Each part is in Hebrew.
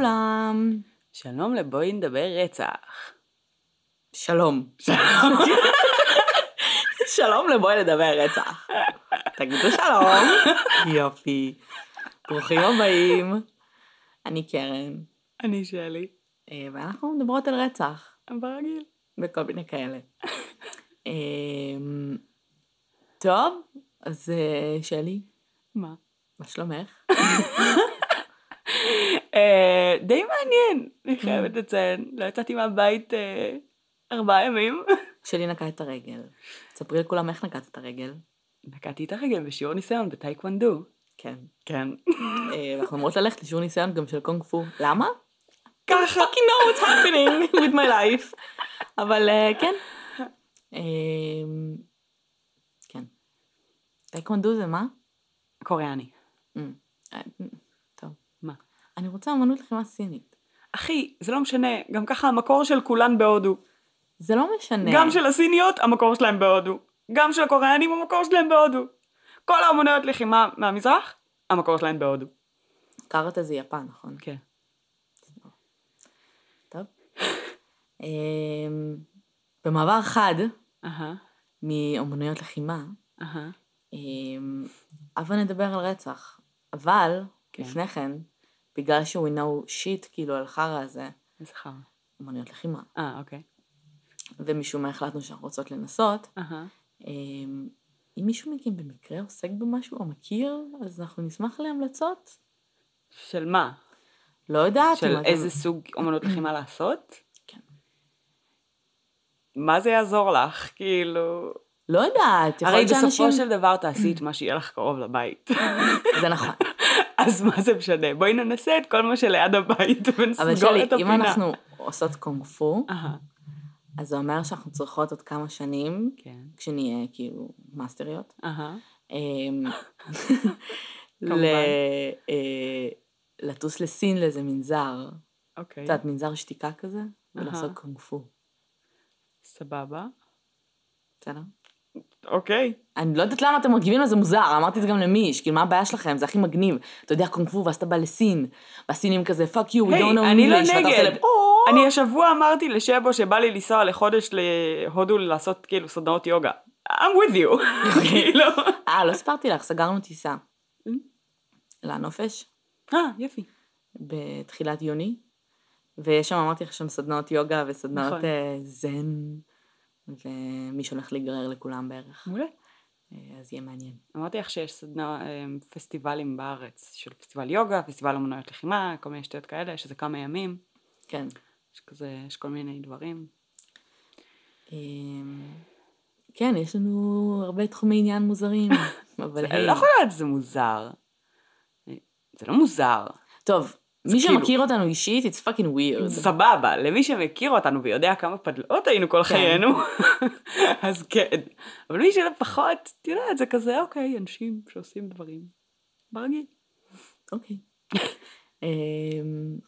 לכולם. שלום לבואי נדבר רצח. שלום. שלום לבואי לדבר רצח. תגידו שלום. יופי. ברוכים הבאים. אני קרן, אני שלי. אה, ואנחנו מדברות על רצח, ברגיל. וכל מיני כאלה. אמ, טוב, אז אה, שלי, מה? מה שלומך? אה, די מעניין, אני חייבת לציין. לא יצאתי מהבית אה, ארבעה ימים. שלי נקע את הרגל. ספרי לכולם איך נקעת את הרגל. נקעתי את הרגל בשיעור ניסיון בטייקוונדו. כן. כן. אה, ואנחנו אמורות ללכת לשיעור ניסיון גם של קונג פו. למה? ככה. fucking know what's happening with my life. אבל כן. אמ, כן. טייקוונדו זה מה? קוריאני. אמ, אה, טוב. מה? אני רוצה אמנות לחימה סינית. אחי, זה לא משנה, גם ככה המקור של כולן בהודו. זה לא משנה. גם של הסיניות, המקור שלהם בהודו. גם של הקוריאנים, המקור שלהם בהודו. כל האמנויות לחימה מהמזרח, המקור שלהם בהודו. קראטה זה יפן, נכון? כן. טוב. אמ, במעבר חד אהה, מאמנויות לחימה, אהה. אמ, הבה נדבר על רצח. אבל, כן. לפני כן, בגלל שהוא know shit כאילו על חרא הזה, איזה חרא. אמנויות לחימה, אה, אוקיי. ומשום מה החלטנו שאנחנו רוצות לנסות. אמ, אם מישהו מכם במקרה עוסק במשהו או מכיר, אז אנחנו נשמח להמלצות. של מה? לא יודעת. של אם אתם- איזה סוג אומנות לחימה לעשות? כן. מה זה יעזור לך? כאילו... לא יודעת, יכול הרי להיות בסופו שאנשים... של דבר תעשי את מה שיהיה לך קרוב לבית. זה נכון. אז מה זה משנה? בואי ננסה את כל מה שליד הבית אבל ונסגור שלי, את הפינה. אם אנחנו עושות קונג פו, אז זה אומר שאנחנו צריכות עוד כמה שנים, כן. כשנהיה כאילו מאסטריות. אמ, אה, לטוס לסין לאיזה מנזר, אוקיי. יודעת, מנזר שתיקה כזה, ולעשות קונג פו, סבבה. בסדר? אוקיי. אני לא יודעת למה אתם מגיבים לזה מוזר, אמרתי את זה גם למיש, כאילו מה הבעיה שלכם, זה הכי מגניב. אתה יודע קונג פו ואז אתה בא לסין, והסינים כזה fuck you, we don't know אני לא נגד. "או". אני השבוע אמרתי לשבו שבא לי לנסוע לחודש להודו לעשות כאילו סדנאות יוגה. I'm with you. כאילו. אה, לא סיפרתי לך, סגרנו טיסה. Mm. לנופש, אה, יפי. בתחילת יוני, ויש שם, אמרתי לך, שם סדנאות יוגה וסדנאות נכון. אה, זן, ומישהו הולך להיגרר לכולם בערך, מעולה. אה, אז יהיה מעניין. אמרתי לך שיש סדנה, אה, פסטיבלים בארץ, של פסטיבל יוגה, פסטיבל אמנויות לחימה, כל מיני שטויות כאלה, יש איזה כמה ימים, כן. יש כזה, יש כל מיני דברים. אמ, כן, יש לנו הרבה תחומי עניין מוזרים, אבל היי. לא יכולה לדעת שזה מוזר. זה לא מוזר. טוב, מי כאילו- שמכיר אותנו אישית, it's fucking weird. סבבה, למי שמכיר אותנו ויודע כמה פדלאות היינו כל כן. חיינו, אז כן. אבל מי שלא פחות, את יודעת, זה כזה, אוקיי, אנשים שעושים דברים. ברגיל. אוקיי. אמ,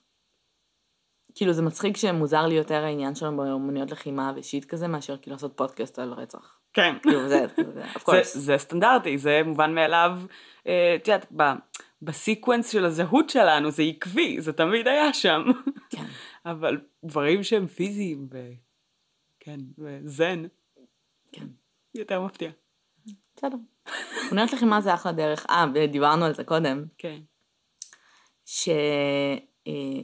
כאילו זה מצחיק שמוזר לי יותר העניין שלנו באמנויות לחימה ושיט כזה, מאשר כאילו לעשות פודקאסט על רצח. כן. כאילו זה, זה, זה. זה סטנדרטי, זה מובן מאליו, אה, את יודעת, ב- בסקוונס של הזהות שלנו זה עקבי, זה תמיד היה שם. כן. אבל דברים שהם פיזיים ו... כן, וזן, כן. יותר מפתיע. בסדר. אמנויות לחימה זה אחלה דרך. אה, ודיברנו על זה קודם, כן. ש... אה,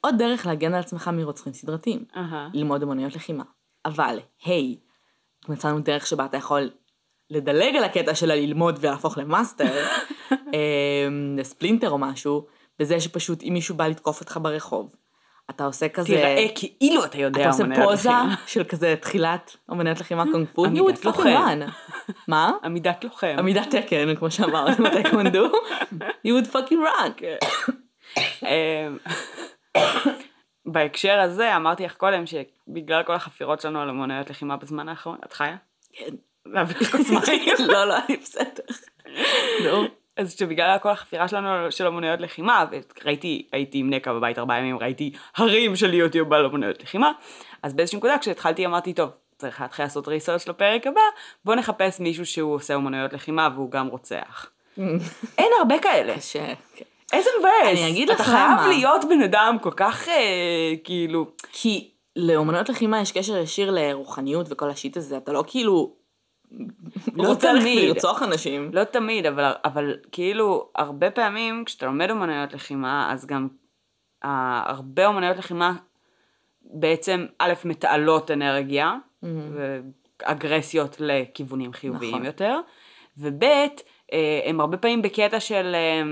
עוד דרך להגן על עצמך מרוצחים סדרתיים, אהה. ללמוד אמנויות לחימה. אבל, היי, מצאנו דרך שבה אתה יכול לדלג על הקטע של הללמוד ולהפוך למאסטר, אמ, לספלינטר או משהו, בזה שפשוט אם מישהו בא לתקוף אותך ברחוב, אתה עושה כזה... תיראה כאילו אתה יודע אתה עושה פוזה. של כזה תחילת אמנויות לחימה קונג פו, עמידת לוחם. מה? עמידת לוחם. עמידת תקן, כמו שאמרת בטקוונדו, you would fucking run. אמ, בהקשר הזה אמרתי לך קודם שבגלל כל החפירות שלנו על אמנויות לחימה בזמן האחרון, את חיה? כן. להביא לך מים. לא, לא, אני בסדר. נו. אז שבגלל כל החפירה שלנו של אמנויות לחימה, וראיתי, הייתי עם נקע בבית ארבעה ימים, ראיתי הרים של יוטיוב על אמנויות לחימה, אז באיזושהי נקודה כשהתחלתי אמרתי, טוב, צריך להתחיל לעשות ריסרצ' לפרק הבא, בוא נחפש מישהו שהוא עושה אמנויות לחימה והוא גם רוצח. אין הרבה כאלה. קשה. כן. איזה מבאס. אני אגיד לך אתה חייב למה. להיות בן אדם כל כך, אה, כאילו... כי לאומנויות לחימה יש קשר ישיר לרוחניות וכל השיט הזה, אתה לא כאילו... לא רוצה תמיד. לרצוח אנשים. לא תמיד, אבל, אבל כאילו, הרבה פעמים כשאתה לומד אומנויות לחימה, אז גם אה, הרבה אומנויות לחימה בעצם, א', מתעלות אנרגיה, ואגרסיות לכיוונים חיוביים נכון. יותר, וב', אה, הם הרבה פעמים בקטע של אה,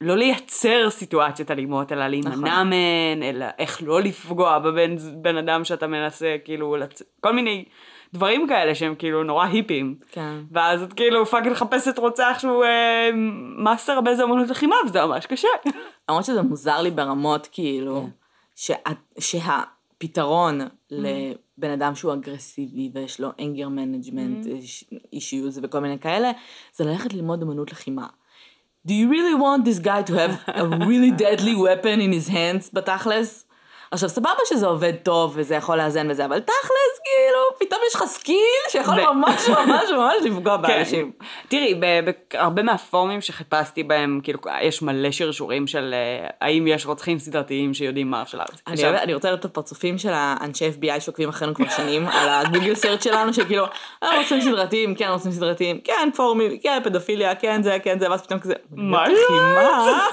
לא לייצר סיטואציות אלימות, אלא להימנע נכון. מהן, אלא איך לא לפגוע בבן בן אדם שאתה מנסה, כאילו, לצ... כל מיני דברים כאלה שהם כאילו נורא היפים. כן. ואז את כאילו פאקינג מחפשת רוצח שהוא אה, מאסטר באיזה אמנות לחימה, וזה ממש קשה. למרות שזה מוזר לי ברמות, כאילו, שה- שהפתרון לבן אדם שהוא אגרסיבי ויש לו anger management issues וכל מיני כאלה, זה ללכת ללמוד אמנות לחימה. Do you really want this guy to have a really deadly weapon in his hands בתכלס? עכשיו סבבה שזה עובד טוב וזה יכול לאזן וזה, אבל תכלס כאילו פתאום יש לך סקיל שיכול ממש ממש ממש לפגוע באנשים. כן. תראי, בהרבה מהפורומים שחיפשתי בהם, כאילו, יש מלא שרשורים של אה, האם יש רוצחים סדרתיים שיודעים מה של הארץ. אני, רוצה לראות את הפרצופים של האנשי FBI שעוקבים אחרינו כבר שנים, על הגוגל סרט שלנו, שכאילו, אה, רוצים סדרתיים, כן, רוצים סדרתיים, כן, פורומים, כן, פדופיליה, כן, זה, כן, זה, ואז פתאום כזה, מה מה?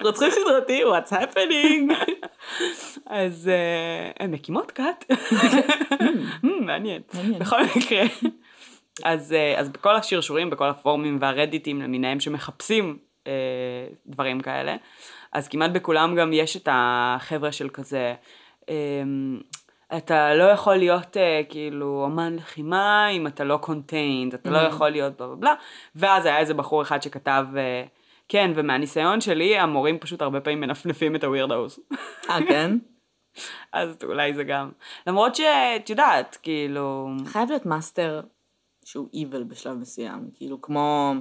רוצחים סדרתיים, what's happening? אז אה, הן מקימות כת. Hmm, מעניין. בכל מקרה. אז, אה, אז בכל השרשורים, בכל הפורומים והרדיטים למיניהם שמחפשים אה, דברים כאלה, אז כמעט בכולם גם יש את החבר'ה של כזה, אה, אתה לא יכול להיות אה, כאילו אומן לחימה אם אתה לא contained, אתה לא יכול להיות בלה בלה בלה, ואז היה איזה בחור אחד שכתב, אה, כן, ומהניסיון שלי, המורים פשוט הרבה פעמים מנפנפים את ה weirdos. אה, כן? אז אולי זה גם. למרות שאת יודעת, כאילו... חייב להיות מאסטר שהוא evil בשלב מסוים, כאילו כמו,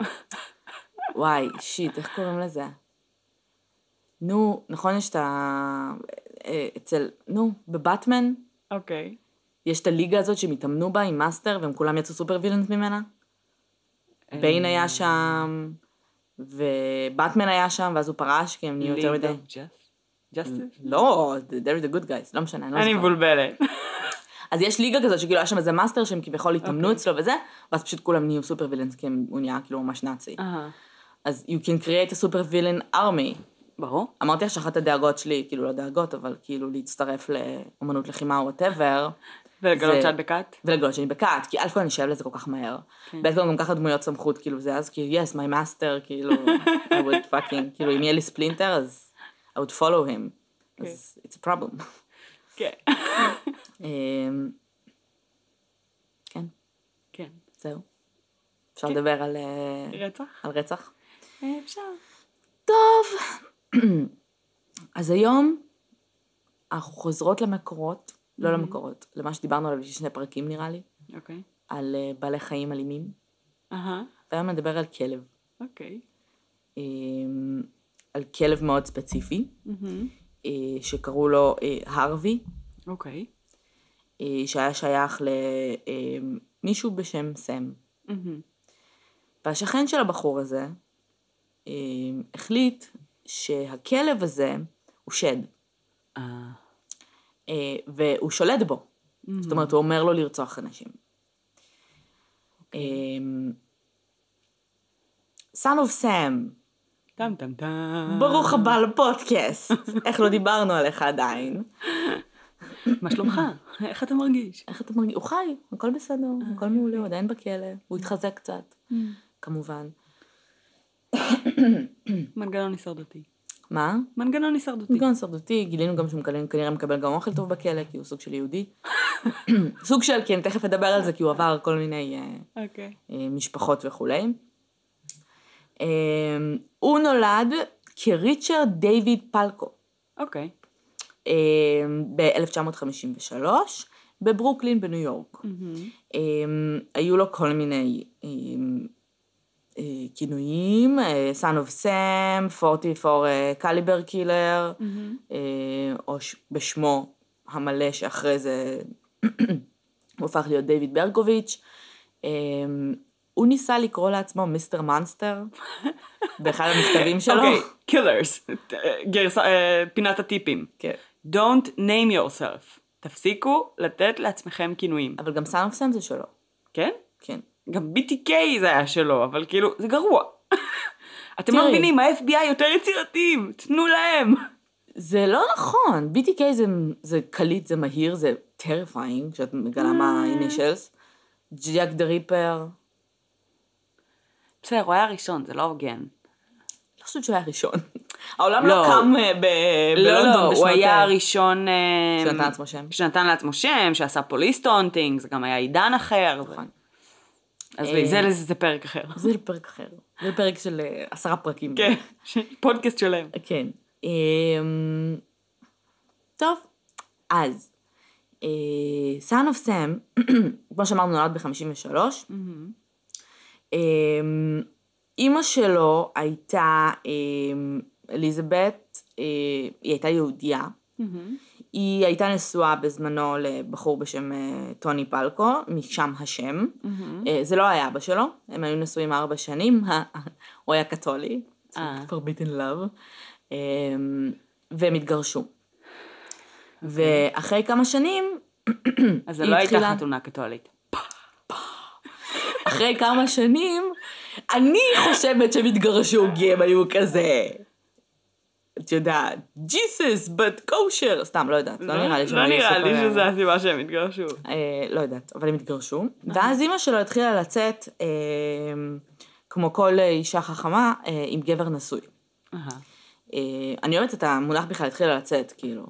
וואי, shit, איך קוראים לזה? נו, נכון יש את ה... אה, אצל, נו, בבטמן, אוקיי. יש את הליגה הזאת שהם התאמנו בה עם מאסטר והם כולם יצאו super villains ממנה. ביין היה שם, ובטמן היה שם, ואז הוא פרש כי הם נהיו יותר מדי. Justice? לא, they're the good guys, לא משנה, אני לא אני זוכרת. מבולבלת. אז יש ליגה כזאת שכאילו היה שם איזה מאסטר שהם כביכול התאמנו אצלו וזה, ואז פשוט כולם נהיו super villains כי הוא נהיה כאילו ממש נאצי. אז you can create a super villain army. ברור. אמרתי לך שאחת הדאגות שלי, כאילו לא דאגות, אבל כאילו להצטרף לאמנות לחימה או whatever, ולגלות שאת בכת? ולגלות שאני בכת, כי אלף כל אני אשב לזה כל כך מהר. כן. ב' כל גם ככה דמויות סמכות, כאילו זה, אז כאילו, yes, my master, כאילו, I would fucking, כאילו, אם יהיה לי ספלינטר, אז I would follow him. אז it's a problem. כן. אמ, כן, כן. זהו. אפשר לדבר על אה, רצח? על רצח? אפשר. טוב, אז היום אנחנו חוזרות למקורות, לא למקורות, למה שדיברנו עליו לפני שני פרקים נראה לי, אוקיי. על אה, בעלי חיים אלימים, אהה. והיום נדבר על כלב. אוקיי. על כלב מאוד ספציפי, מהמם. אה, שקראו לו אה, הרווי, אוקיי. אה, שהיה שייך למישהו בשם סם. מהמם. והשכן של הבחור הזה החליט שהכלב הזה הוא שד. אה, והוא שולט בו. זאת אומרת, הוא אומר לו לרצוח אנשים. אמ, Son of Sam, טם טם טם. ברוך הבא לפודקאסט. איך לא דיברנו עליך עדיין? מה שלומך? איך אתה מרגיש? איך אתה מרגיש? הוא חי, הכל בסדר, הכל מעולה, הוא עדיין בכלא, הוא התחזק קצת, כמובן. מנגנון הישרדותי. מה? מנגנון הישרדותי. מגון סרדותי, גילינו גם שהוא כנראה מקבל גם אוכל טוב בכלא, כי הוא סוג של יהודי. סוג של, כי אני תכף אדבר על זה, כי הוא עבר כל מיני אה, אוקיי. אה, משפחות וכולי. אה, הוא נולד כריצ'רד דיוויד פלקו אוקיי. אה, ב-1953 בברוקלין בניו יורק. אה, היו לו כל מיני אה, כינויים, אה, Son of Sam, 44 אה, Caliber Killer, אה, או בשמו המלא שאחרי זה הוא הפך להיות דיוויד ברקוביץ'. הוא ניסה לקרוא לעצמו Mister Monster באחד המכתבים שלו. אוקיי, killers, אה, פינת הטיפים. כן. Don't name yourself. תפסיקו לתת לעצמכם כינויים. אבל גם of Sam זה שלו. כן? כן. גם BTK זה היה שלו, אבל כאילו, זה גרוע. אתם לא. מבינים, ה-FBI יותר יצירתיים, תנו להם. זה לא נכון, BTK זה, זה קליט, זה מהיר, זה terrifying, כשאת מגלה מה ה-initials. Jack the Ripper, בסדר, הוא היה הראשון, זה לא הוגן. לא חושבת שהוא היה ראשון. העולם לא, לא. קם אה, לא, בלונדון לא, בשנות... הוא היה הראשון... אה, שנתן לעצמו שם. שנתן לעצמו שם, שעשה police taunting, זה גם היה עידן אחר. נכון. אז אה, זה זה פרק אחר. זה לפרק אחר. זה פרק של עשרה פרקים. כן, פודקאסט שלם. כן. אמ, טוב, אז, Son of Sam, כמו שאמרנו, נולד ב-53. אמ, אימא שלו הייתה אמ, אליזבת, אה, היא הייתה יהודייה. היא הייתה נשואה בזמנו לבחור בשם אה, טוני פלקו, משם השם. אה, זה לא היה אבא שלו, הם היו נשואים ארבע שנים, הוא היה קתולי, forbidden love, אמ, והם התגרשו. ואחרי כמה שנים, אז זה היא לא הייתה חתונה קתולית. אחרי כמה שנים, אני חושבת שהם התגרשו כי הם היו כזה, את יודעת, ג'יסוס, but kosher, סתם, לא יודעת, לא נראה לי לא נראה לי שזה הסיבה שהם התגרשו. אה, לא יודעת, אבל הם התגרשו. ואז אימא שלו התחילה לצאת, אה, כמו כל אישה חכמה, אה, עם גבר נשוי. אני אוהבת את המונח בכלל התחילה לצאת, כאילו.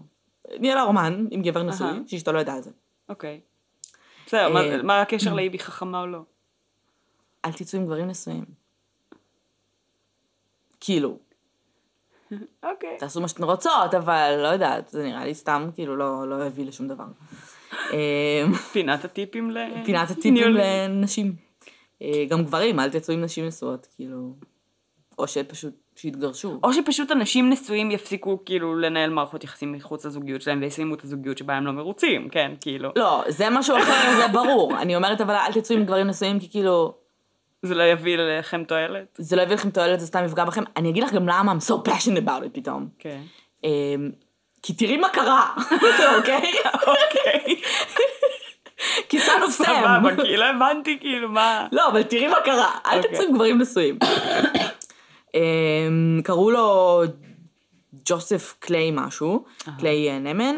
נהיה לה רומן עם גבר נשוי. שאשתו לא ידעה על זה. אוקיי. בסדר, מה- מה הקשר לאיבי חכמה או לא? אל תצאו עם גברים נשואים. כאילו, אוקיי. תעשו מה שאתן רוצות, אבל לא יודעת, זה נראה לי סתם, כאילו, לא, לא הביא לשום דבר. אה, פינת הטיפים ל... פינת הטיפים לנשים. אה, גם גברים, אל תצאו עם נשים נשואות, כאילו. או שפשוט, שיתגרשו. או שפשוט אנשים נשואים יפסיקו כאילו לנהל מערכות יחסים מחוץ לזוגיות שלהם ויסיימו את הזוגיות שבה הם לא מרוצים, כן, כאילו. לא, זה משהו אחר, זה ברור. אני אומרת, אבל אל תצאו עם גברים נשואים, כי כאילו, זה לא יביא לכם תועלת. זה לא יביא לכם תועלת, זה סתם יפגע בכם. אני אגיד לך גם למה I'm so passionate about it פתאום. כן. כי תראי מה קרה, אוקיי? אוקיי. כי Son of Sam. סבבה, כאילו הבנתי כאילו מה... לא, אבל תראי מה קרה, אל אוקיי. תצאו עם גברים נשואים. אמ, קראו לו ג'וסף קליי משהו, קליי אה, נמן,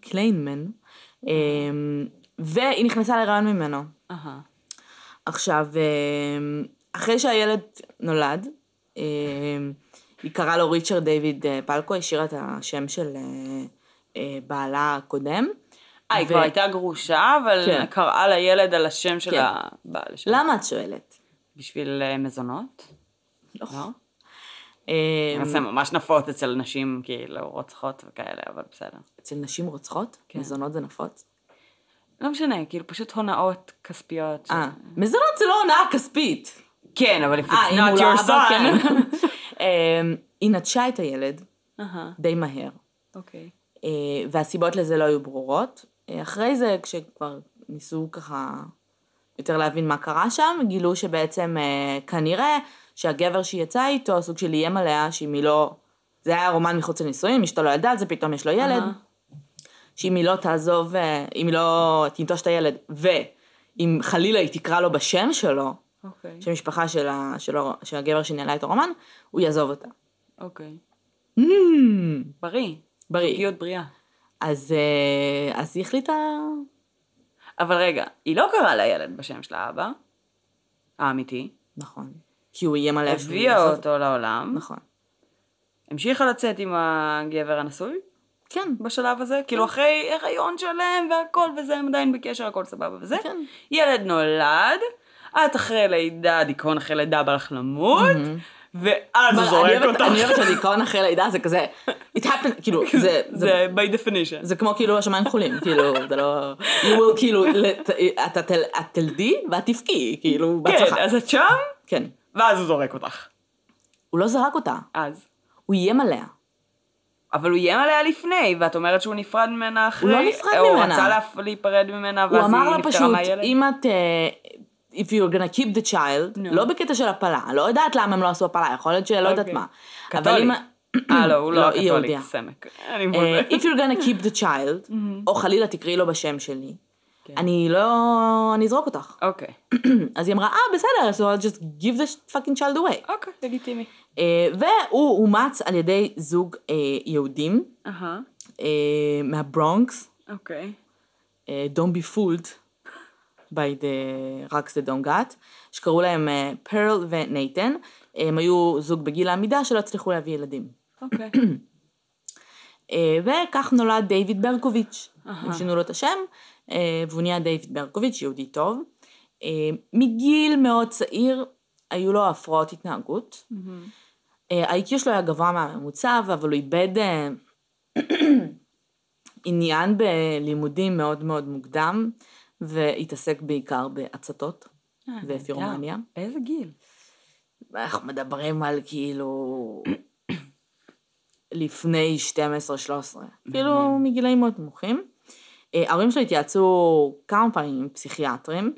קליינמן, אמ, והיא נכנסה להיריון ממנו. עכשיו, אמ, אחרי שהילד נולד, אמ, היא קראה לו ריצ'רד דיוויד אה, פלקו, השאירה את השם של אה, אה, בעלה הקודם. אה, היא כבר הייתה גרושה, אבל כן. קראה לילד על השם של כן. הבעל שלה. למה את שואלת? בשביל מזונות? לא. לא? אמ, זה ממש נפוץ אצל נשים כאילו רוצחות וכאלה, אבל בסדר. אצל נשים רוצחות? כן. מזונות זה נפוץ? לא משנה, כאילו פשוט הונאות כספיות. ש- אה, מזונות זה לא הונאה כספית. כן, אבל if it's אה, not לא your אבא, כן. son. אמ, היא נטשה את הילד די מהר, אוקיי. אה, והסיבות לזה לא היו ברורות. אה, אחרי זה, כשכבר ניסו ככה יותר להבין מה קרה שם, גילו שבעצם אה, כנראה שהגבר שהיא יצאה איתו, סוג של איים עליה, שאם היא לא... זה היה רומן מחוץ לנישואים, אשתו לא ידעה על זה, פתאום יש לו ילד. אהה. שאם היא לא תעזוב, אה, אם היא לא תנטוש את הילד, ואם חלילה היא תקרא לו בשם שלו, אוקיי. שם משפחה של, ה, שלו, של הגבר שניהלה את הרומן, הוא יעזוב אותה. אוקיי. Mm, בריא. בריא. זוגיות בריאה. אז, אה, אז היא החליטה... אבל רגע, היא לא קראה לילד בשם של האבא, האמיתי, נכון. כי הוא איים עליה הביאה אותו לעולם, נכון. המשיכה לצאת עם הגבר הנשוי כן. בשלב הזה, כאילו אחרי הריון שלם והכל וזה, הם עדיין בקשר, הכל סבבה וזה. כן. ילד נולד, את אחרי לידה, דיכאון אחרי לידה בא לך למות, ואז הוא זורק אותך. אני אוהבת שהדיכאון אחרי לידה זה כזה, it happened, כאילו, זה, זה, by definition. זה כמו כאילו השמיים כחולים, כאילו, זה לא, you will כאילו, את תלדי ואת תבכי, כאילו, כן, בהצלחה. אז את שם, כן. ואז הוא זורק אותך. הוא לא זרק אותה, אז. הוא איים עליה. אבל הוא איים עליה לפני, ואת אומרת שהוא נפרד ממנה אחרי. לא נפרד ממנה. הוא רצה להפ- להיפרד ממנה, הוא ואז אמר היא לה נפטרה פשוט, מהילד. אם את, אה, if you're gonna keep the child, נו. לא בקטע של הפלה, לא יודעת למה הם לא עשו הפלה, יכול להיות שלא יודעת אוקיי. מה. אבל קתולי. אם... אה, לא, הוא לא, לא יהודייה. סמק. אה, if you're gonna keep the child, או חלילה תקראי לו בשם שלי, כן. אני לא... אני אזרוק אותך. אוקיי. אז היא אמרה, אה, בסדר, so I'll just give the fucking child away. אוקיי, לגיטימי. אה, והוא אומץ על ידי זוג אה, יהודים אה, מהברונקס, אוקיי. Don't be fooled by the rugs that don't got, שקראו להם פרל ונייתן. הם היו זוג בגיל העמידה שלא הצליחו להביא ילדים. אוקיי. וכך נולד דיוויד ברקוביץ'. הם שינו לו את השם, והוא נהיה דיוויד ברקוביץ', יהודי טוב. מגיל מאוד צעיר היו לו הפרעות התנהגות. ה-IQ שלו היה גבוה מהממוצע, אבל הוא איבד אה, עניין בלימודים מאוד מאוד מוקדם, והתעסק בעיקר בהצתות אה, ופירומניה. איזה גיל? אנחנו מדברים על כאילו לפני 12-13, כאילו מגילאים מאוד נמוכים. אה, ההורים שלו התייעצו כמה פעמים עם פסיכיאטרים,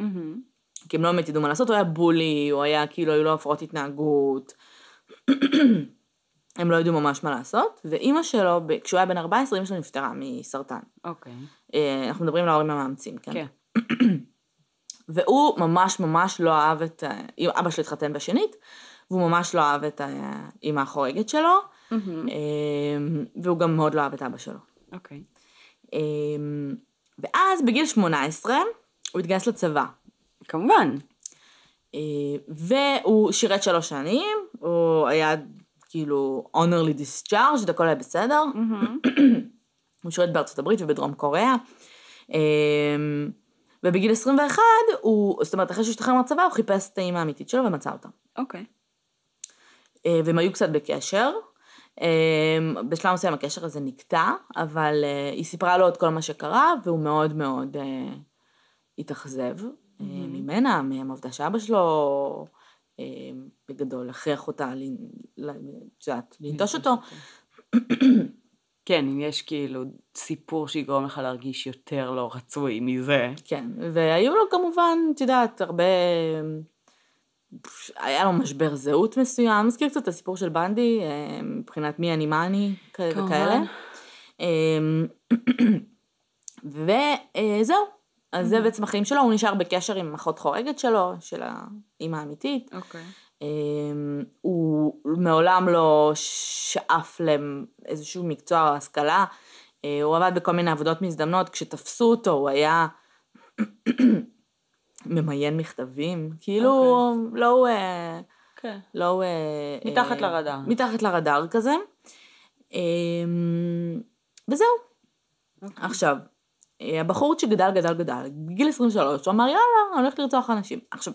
כי הם לא באמת ידעו מה לעשות, הוא היה בולי, הוא היה כאילו, היו לו הפרעות התנהגות. הם לא ידעו ממש מה לעשות, ואימא שלו, כשהוא היה בן 14, אימא שלו נפטרה מסרטן. אוקיי. אה, אנחנו מדברים על ההורים המאמצים, כן? כן. והוא ממש ממש לא אהב את, אבא שלו התחתן בשנית, והוא ממש לא אהב את האימא החורגת שלו, אה, והוא גם מאוד לא אהב את אבא שלו. אוקיי. אה, ואז בגיל 18 הוא התגייס לצבא, כמובן. אה, והוא שירת שלוש שנים, הוא היה כאילו honorly discharged, הכל היה בסדר. הוא שירת בארצות הברית ובדרום קוריאה. אה, ובגיל 21, הוא, זאת אומרת, אחרי שהוא השתחרר מהצבא, הוא חיפש את האימא האמיתית שלו ומצא אותה. אוקיי. אה, והם היו קצת בקשר. בשלב מסוים הקשר הזה נקטע, אבל היא סיפרה לו את כל מה שקרה, והוא מאוד מאוד התאכזב ממנה, מהעובדה שאבא שלו, אה, בגדול, הכריח אותה, את יודעת, לנטוש אותו. כן, אם יש כאילו סיפור שיגרום לך להרגיש יותר לא רצוי מזה. כן, והיו לו כמובן, את יודעת, הרבה... היה לו משבר זהות מסוים, מזכיר קצת את הסיפור של בנדי, אה, מבחינת מי אני, מה אני. וכאלה. וזהו, אז זה בעצם החיים שלו, הוא נשאר בקשר עם אחות חורגת שלו, של האימא האמיתית. אוקיי. אמ, הוא מעולם לא שאף לאיזשהו מקצוע או השכלה, אה, הוא עבד בכל מיני עבודות מזדמנות, כשתפסו אותו הוא היה ממיין מכתבים, כאילו לא הוא... אה, כן. לא הוא... אה, מתחת אה, לרדאר. מתחת לרדאר כזה. אמ, וזהו. אוקיי. עכשיו, הבחור שגדל, גדל, גדל, בגיל 23, הוא אמר, יאללה, אני הולך לרצוח אנשים. עכשיו,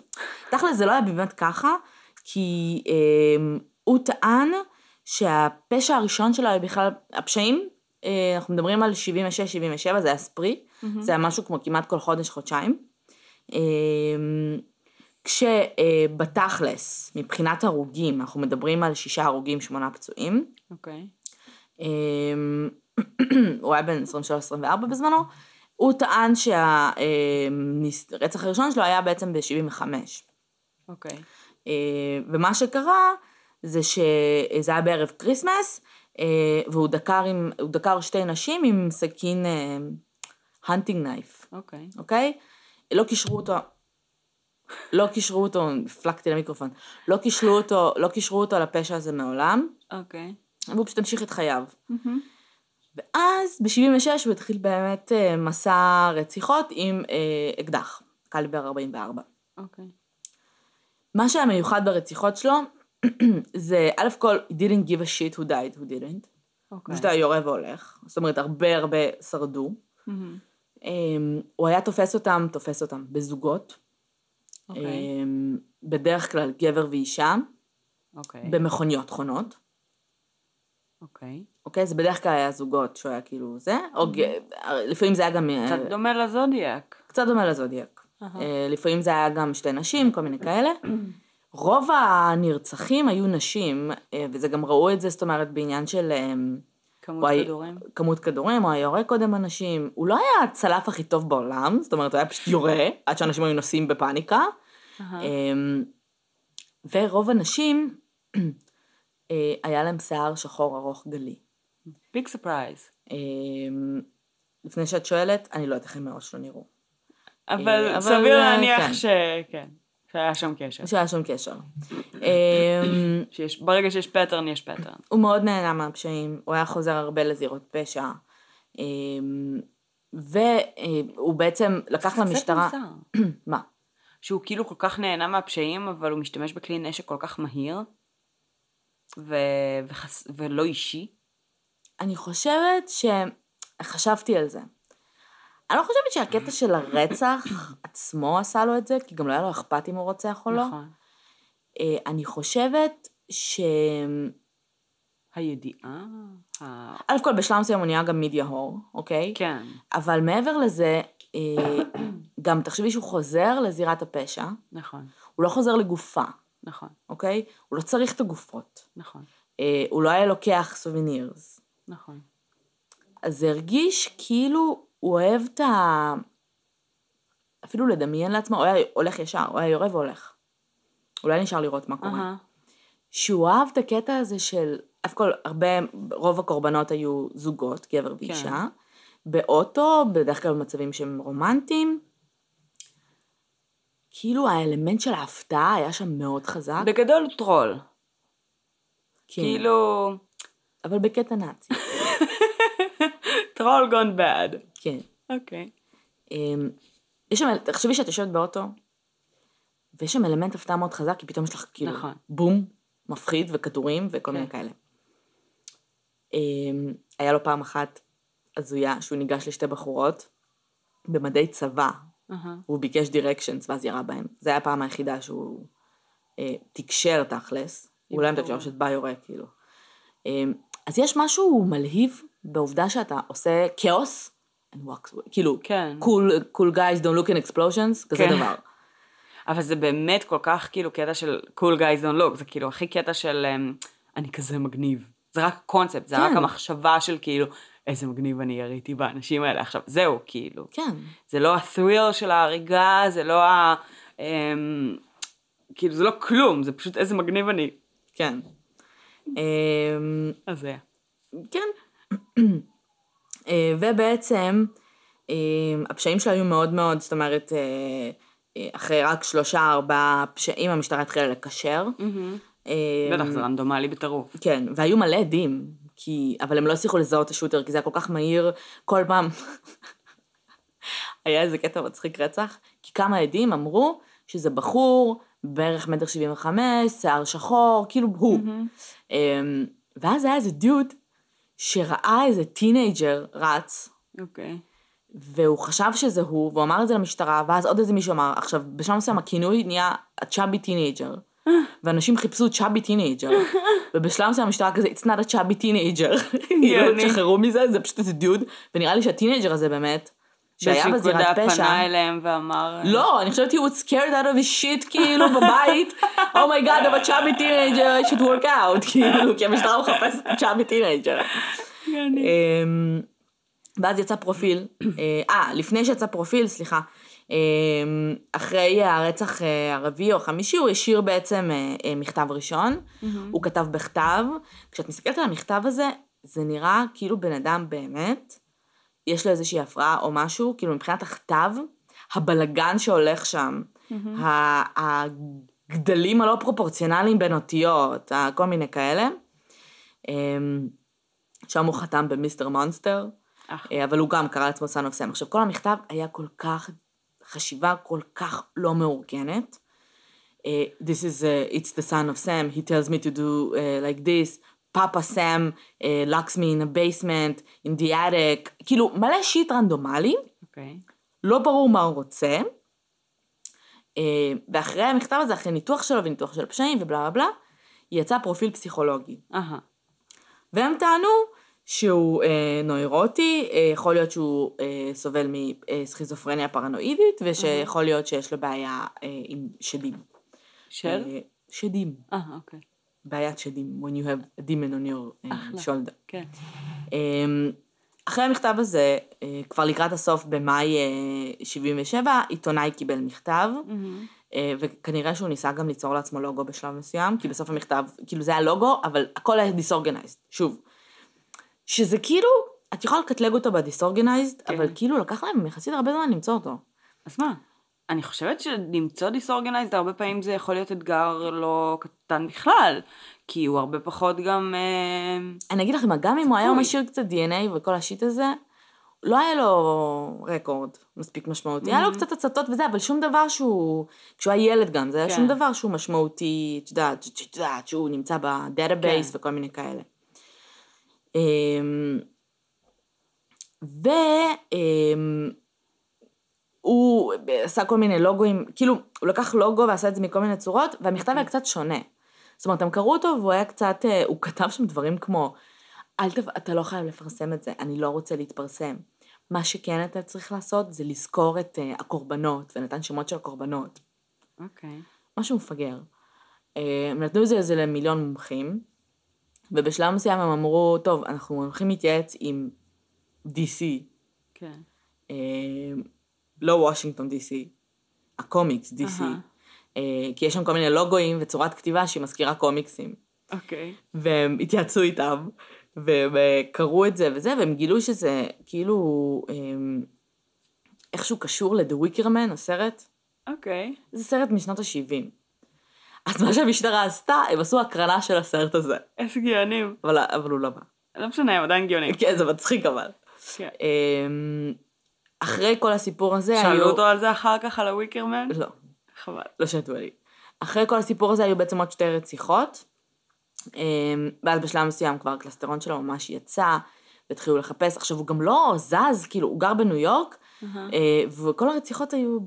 תכל'ס זה לא היה באמת ככה, כי אה, הוא טען שהפשע הראשון שלו היה בכלל, הפשעים, אה, אנחנו מדברים על 76-77, זה היה ספרי, זה היה משהו כמו כמעט כל חודש, חודשיים. אה, כשבתכלס, מבחינת הרוגים, אנחנו מדברים על שישה הרוגים, שמונה פצועים. אוקיי. אמ, הוא היה בן 23-24 בזמנו, הוא טען שהרצח הראשון שלו היה בעצם ב-75. אוקיי. ומה שקרה זה שזה היה בערב Christmas, אה, והוא דקר, עם, דקר שתי נשים עם סכין hunting knife, אוקיי. אוקיי? לא קישרו אותו, לא קישרו אותו, הפלקתי למיקרופון, לא קישרו אותו, לא קישרו אותו לפשע הזה מעולם, אוקיי. והוא פשוט המשיך את חייו. ואז ב-76 הוא התחיל באמת אה, מסע רציחות עם אה, אקדח, קליבר 44. אוקיי. מה שהיה מיוחד ברציחות שלו, זה א' כל, he didn't give a shit who died, who didn't. אוקיי. פשוט היה יורה והולך. זאת אומרת, הרבה הרבה שרדו. מהמם. אמ, הוא היה תופס אותם, תופס אותם בזוגות. אוקיי. אמ, בדרך כלל גבר ואישה, אוקיי. במכוניות חונות. אוקיי. אוקיי? זה בדרך כלל היה זוגות שהוא היה כאילו זה, או ג- לפעמים זה היה גם... אה, קצת דומה לזודיאק. קצת דומה לזודיאק. אה, לפעמים זה היה גם שתי נשים, כל מיני כאלה. רוב הנרצחים היו נשים, אה, וזה גם ראו את זה, זאת אומרת, בעניין של אה, כמות וואי. כדורים. כמות כדורים, הוא היה יורה קודם אנשים. הוא לא היה הצלף הכי טוב בעולם, זאת אומרת, הוא היה פשוט יורה, עד שאנשים היו נוסעים בפאניקה. אמ, ורוב הנשים, אה, היה להם שיער שחור ארוך גלי. big surprise. אמ, לפני שאת שואלת, אני לא יודעת איך הם מראש לא נראו. אבל אבל, סביר אה, להניח כן. שכן, שהיה שם קשר. שהיה שום קשר. אמ, שיש, ברגע שיש pattern, יש pattern. הוא מאוד נהנה מהפשעים, הוא היה חוזר הרבה לזירות פשע. אמ, והוא בעצם לקח למשטרה... קצת מוזר. מה? שהוא כאילו כל כך נהנה מהפשעים, אבל הוא משתמש בכלי נשק כל כך מהיר, ו... וחס... ולא אישי. אני חושבת ש... חשבתי על זה. אני לא חושבת שהקטע של הרצח עצמו עשה לו את זה, כי גם לא היה לו אכפת אם הוא רוצח או לא. נכון. אה, אני חושבת ש... הידיעה? ה... א' כל בשלב מסוים הוא נהיה גם מידיה הור, אוקיי? כן. אבל מעבר לזה, אה, גם תחשבי שהוא חוזר לזירת הפשע, נכון, הוא לא חוזר לגופה, נכון, אוקיי? הוא לא צריך את הגופות. נכון, אה, הוא לא היה לוקח סובינירס. נכון. אז זה הרגיש כאילו הוא אוהב את ה... אפילו לדמיין לעצמו, הוא היה הולך ישר, הוא היה יורה והולך. היה נשאר לראות מה קורה. אהה. שהוא אהב את הקטע הזה של, אף כל, הרבה, רוב הקורבנות היו זוגות, גבר ואישה, כן. באוטו, בדרך כלל במצבים שהם רומנטיים. כאילו האלמנט של ההפתעה היה שם מאוד חזק. בגדול טרול. כן, כאילו, אבל בקטע נאצי, troll gone bad. כן. אוקיי. אמ, יש שם, תחשבי שאת יושבת באוטו, ויש שם אלמנט הפתעה מאוד חזק, כי פתאום יש לך כאילו נכון. בום, מפחיד וכדורים וכל כן. מיני כאלה. אמ, היה לו פעם אחת הזויה שהוא ניגש לשתי בחורות במדי צבא, אהה. הוא ביקש דירקשנס ואז ירה בהם. זה היה הפעם היחידה שהוא אה, תקשר תכלס, היה מתקשר, ברור. פשוט בא יורה כאילו. אז יש משהו מלהיב בעובדה שאתה עושה כאוס. כאילו, כן. cool, cool guys don't look in explosions, כזה כן. דבר. אבל זה באמת כל כך כאילו קטע של cool guys don't look, זה כאילו הכי קטע של אמ, אני כזה מגניב. זה רק קונספט, זה רק כן. המחשבה של כאילו איזה מגניב אני יריתי באנשים האלה עכשיו, זהו כאילו. כן. זה לא ה-thrill של ההריגה, זה לא ה... אמ, כאילו זה לא כלום, זה פשוט איזה מגניב אני. כן. אמ, אז זה. כן. אה, ובעצם, אה, הפשעים שלו היו מאוד מאוד, זאת אומרת, אה, אה, אחרי רק שלושה ארבעה פשעים המשטרה התחילה לקשר. אה, בטח זה רנדומלי בטירוף. כן, והיו מלא עדים, כי, אבל הם לא הצליחו לזהות את השוטר, כי זה היה כל כך מהיר, כל פעם. היה איזה קטע מצחיק רצח, כי כמה עדים אמרו שזה בחור, בערך מטר שבעים וחמש, שיער שחור, כאילו הוא. אמ, ואז היה איזה dude שראה איזה teenager רץ, אוקיי. והוא חשב שזה הוא, והוא אמר את זה למשטרה, ואז עוד איזה מישהו אמר, עכשיו, בשלב מסוים הכינוי נהיה ה chubby teenager. ואנשים חיפשו chubby teenager, ובשלב מסוים המשטרה כזה, it's not a chubby teenager. כאילו. תשחררו מזה, זה פשוט איזה דוד, ונראה לי שה teenager הזה באמת, שהיה בזירת פשע, פנה אליהם ואמר... לא, אני חושבת he was scared out of his shit, כאילו, בבית, Oh, oh my God, אבל chubby teenager, it should work out, כאילו, כי המשטרה מחפשת chubby teenager. אמ, ואז יצא פרופיל, אה, אה, לפני שיצא פרופיל, סליחה, אמ, אחרי הרצח אה, הרביעי או החמישי, הוא השאיר בעצם אה, אה, מכתב ראשון, הוא כתב בכתב, כשאת מסתכלת על המכתב הזה, זה נראה כאילו בן אדם באמת, יש לו איזושהי הפרעה או משהו, כאילו מבחינת הכתב, הבלגן שהולך שם, ה- הגדלים הלא פרופורציונליים בין אותיות, כל מיני כאלה. אמ, שם הוא חתם במיסטר מונסטר, אחלה. אה, אבל הוא גם קרא לעצמו Son of Sam. עכשיו, כל המכתב היה כל כך, חשיבה כל כך לא מאורגנת. אה, this is, uh, it's the son of Sam, he tells me to do uh, like this, Papa Sam uh, locks me in a basement, in the attic, כאילו מלא shit רנדומלי, אוקיי. לא ברור מה הוא רוצה. אה, ואחרי המכתב הזה, אחרי ניתוח שלו וניתוח של פשעים ובלה בלה בלה, יצא פרופיל פסיכולוגי. אהה. והם טענו שהוא אה, נוירוטי, אה, יכול להיות שהוא אה, סובל מסכיזופרניה פרנואידית, ושיכול להיות שיש לו בעיה אה, עם שדים. של? אה, שדים. אה, אוקיי. בעיית שדים, when you have a demon on your אה, אחלה. shoulder. כן. אמ, אחרי המכתב הזה, אה, כבר לקראת הסוף במאי אה, 77, עיתונאי קיבל מכתב. אה, וכנראה שהוא ניסה גם ליצור לעצמו לוגו בשלב מסוים, כי בסוף המכתב, כאילו זה היה לוגו, אבל הכל היה דיסאורגנייזד, שוב. שזה כאילו, את יכולה לקטלג אותו בדיסאורגנייזד, כן. אבל כאילו לקח להם יחסית הרבה זמן למצוא אותו. אז מה? אני חושבת שלמצוא דיסאורגנייזד הרבה פעמים זה יכול להיות אתגר לא קטן בכלל, כי הוא הרבה פחות גם... אה, אני אגיד לכם, מה, גם אם הוא היה. משאיר קצת DNA וכל השיט הזה, לא היה לו רקורד מספיק משמעותי. היה לו Mhm. קצת הצתות וזה, אבל שום דבר שהוא, כשהוא היה ילד גם, זה היה כן. שום דבר שהוא משמעותי, את יודעת, שהוא נמצא ב database כן. וכל מיני כאלה. אמ, ו... הוא עשה כל מיני לוגוים, כאילו, הוא לקח לוגו ועשה את זה מכל מיני צורות, והמכתב היה קצת שונה. זאת אומרת, הם קראו אותו והוא היה קצת, אה, הוא כתב שם דברים כמו, אל ת... אתה לא חייב לפרסם את זה, אני לא רוצה להתפרסם. מה שכן אתה צריך לעשות זה לזכור את uh, הקורבנות, ונתן שמות של הקורבנות. אוקיי. משהו מפגר. Uh, הם נתנו את זה, זה למיליון מומחים, ובשלב מסוים הם אמרו, טוב, אנחנו הולכים להתייעץ עם DC, כן. uh, לא וושינגטון DC, הקומיקס DC, אהה. uh, כי יש שם כל מיני לוגויים וצורת כתיבה שהיא מזכירה קומיקסים. אוקיי. והם התייעצו איתם, והם אה, קראו את זה וזה, והם גילו שזה כאילו אמ, איכשהו קשור Wicker Man, הסרט. אוקיי. זה סרט משנות ה-70. אז מה שהמשטרה עשתה, הם עשו הקרנה של הסרט הזה. איזה גאונים. אבל, אבל הוא לא בא. לא משנה, הם עדיין גאונים. כן, זה מצחיק אבל. כן. אחרי כל הסיפור הזה היו... שאלו אותו על זה אחר כך, על הוויקרמן? לא. חבל. לא שתו לי. אחרי כל הסיפור הזה היו בעצם עוד שתי רציחות, אמ, ואז בשלב מסוים כבר הקלסטרון שלו ממש יצא, והתחילו לחפש. עכשיו הוא גם לא זז, כאילו הוא גר בניו יורק, אה, וכל הרציחות היו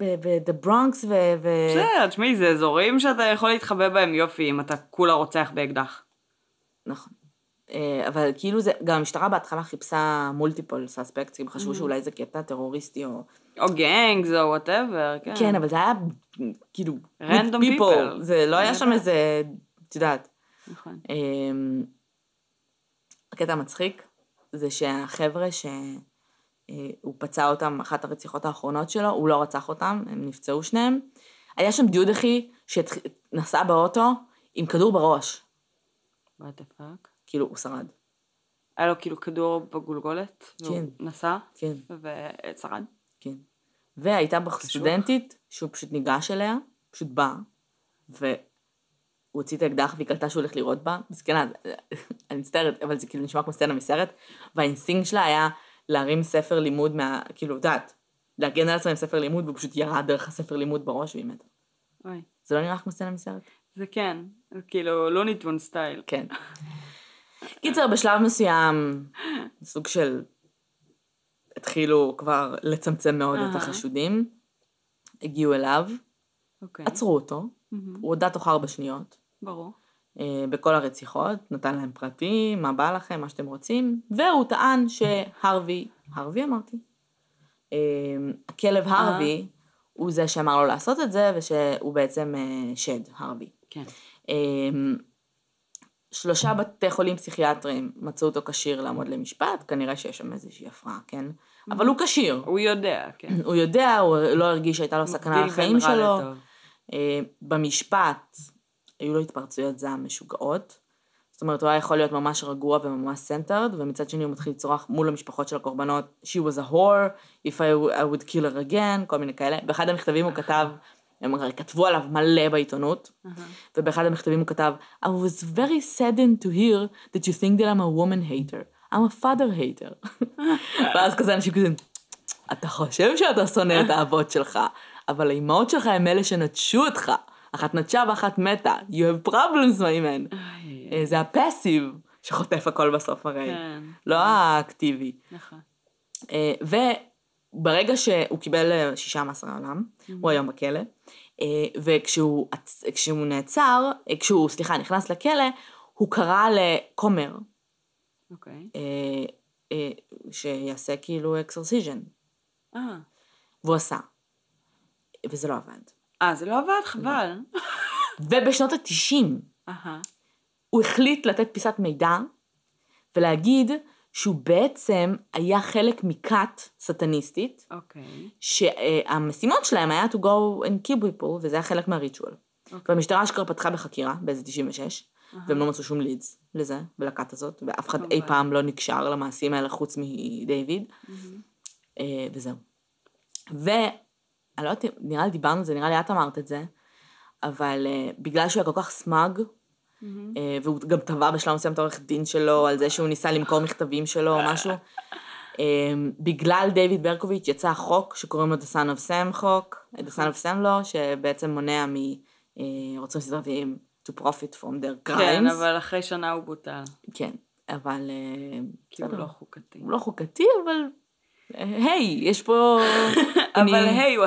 Bronx ו... ו- בסדר, תשמעי, זה אזורים שאתה יכול להתחבא בהם יופי, אם אתה כולה רוצח באקדח. נכון. אה, אבל כאילו זה, גם המשטרה בהתחלה חיפשה multiple suspects, הם חשבו שאולי זה קטע טרוריסטי או... או gangs או whatever, כן. כן, אבל זה היה כאילו... Random good people. זה לא היה שם. איזה, את יודעת. נכון. אמ, הקטע המצחיק זה שהחבר'ה שהוא פצע אותם, אחת הרציחות האחרונות שלו, הוא לא רצח אותם, הם נפצעו שניהם. היה שם דיוד אחי שנסע באוטו עם כדור בראש, what the fuck. כאילו הוא שרד, היה לו כאילו כדור בגולגולת, והוא כן. נסע, כן, ושרד. כן. והייתה בך סטודנטית שהוא פשוט ניגש אליה, פשוט בא, והוא הוציא את האקדח והיא קלטה שהוא הולך לירות בה, מסכנה, אני מצטערת, אבל זה כאילו נשמע כמו סצנה מסרט, והאינסטינקט שלה היה להרים ספר לימוד מה... כאילו, את יודעת, להגן על עצמה עם ספר לימוד, והוא פשוט ירד דרך הספר לימוד בראש והיא מתה. אוי. זה לא נראה כמו סצנה מסרט? זה כן, כאילו Looney Tunes style. כן. קיצר, בשלב מסוים, סוג של... התחילו כבר לצמצם מאוד את אהה. החשודים, הגיעו אליו, אוקיי. עצרו אותו, מהמם. הוא הודה תוך ארבע שניות, ברור. אה, בכל הרציחות, נתן להם פרטים, מה בא לכם, מה שאתם רוצים, והוא טען שהרווי, הרווי אמרתי, אה, הכלב הרווי, הוא זה שאמר לו לעשות את זה, ושהוא בעצם אה, שד, הרווי. כן. אה, שלושה בתי חולים פסיכיאטריים מצאו אותו כשיר לעמוד למשפט, כנראה שיש שם איזושהי הפרעה, כן? אבל הוא כשיר. הוא יודע, כן. הוא יודע, הוא לא הרגיש שהייתה לו סכנה לחיים בין רע שלו. אה, במשפט היו לו התפרצויות זעם משוגעות. זאת אומרת, הוא היה יכול להיות ממש רגוע וממש centered, ומצד שני הוא מתחיל לצרוח מול המשפחות של הקורבנות, She was a whore, if I, I would kill her again, כל מיני כאלה. באחד המכתבים הוא כתב, הם הרי כתבו עליו מלא בעיתונות, אהה. ובאחד המכתבים הוא כתב, I was very saddened to hear that you think that I'm a woman hater. I'm a father hater. ואז כזה אנשים כזה, אתה חושב שאתה שונא את האבות שלך, אבל האימהות שלך הם אלה שנטשו אותך. אחת נטשה ואחת מתה. You have problems, my man. אה, זה הפסיב שחוטף הכל בסוף הרי. כן. לא האקטיבי. נכון. וברגע שהוא קיבל אה, שישה מאסרי עולם, הוא היום בכלא, אה, וכשהוא כשהוא נעצר, אה, כשהוא, סליחה, נכנס לכלא, הוא קרא לכומר אוקיי. אה, שיעשה כאילו exorcism, אה. והוא עשה. וזה לא עבד. אה, זה לא עבד? חבל. ובשנות התשעים אהה. הוא החליט לתת פיסת מידע ולהגיד שהוא בעצם היה חלק מכת סטניסטית, אוקיי. שהמשימות שלהם היה to go and kill people, וזה היה חלק מהריטואל. אוקיי. והמשטרה אשכרה פתחה בחקירה באיזה 96, והם לא מצאו שום לידס לזה, ולכת הזאת, ואף אחד אי אבל- פעם לא נקשר למעשים האלה חוץ מדייוויד, אה, וזהו. ואני לא יודעת, נראה לי דיברנו על זה, נראה לי את אמרת את זה, אבל אה, בגלל שהוא היה כל כך סמאג, אה, והוא גם תבע בשלב מסוים את העורך דין שלו על זה שהוא ניסה למכור מכתבים שלו או משהו. אה, בגלל דיוויד ברקוביץ' יצא חוק שקוראים לו The Son of Sam חוק, The Son of Sam לו, שבעצם מונע מרוצים סדרתיים to profit from their crimes. כן, אבל אחרי שנה הוא בוטל. כן, אבל... אה, כי הוא. לא חוקתי. הוא לא חוקתי, אבל... אה, היי, יש פה... אבל היי, הוא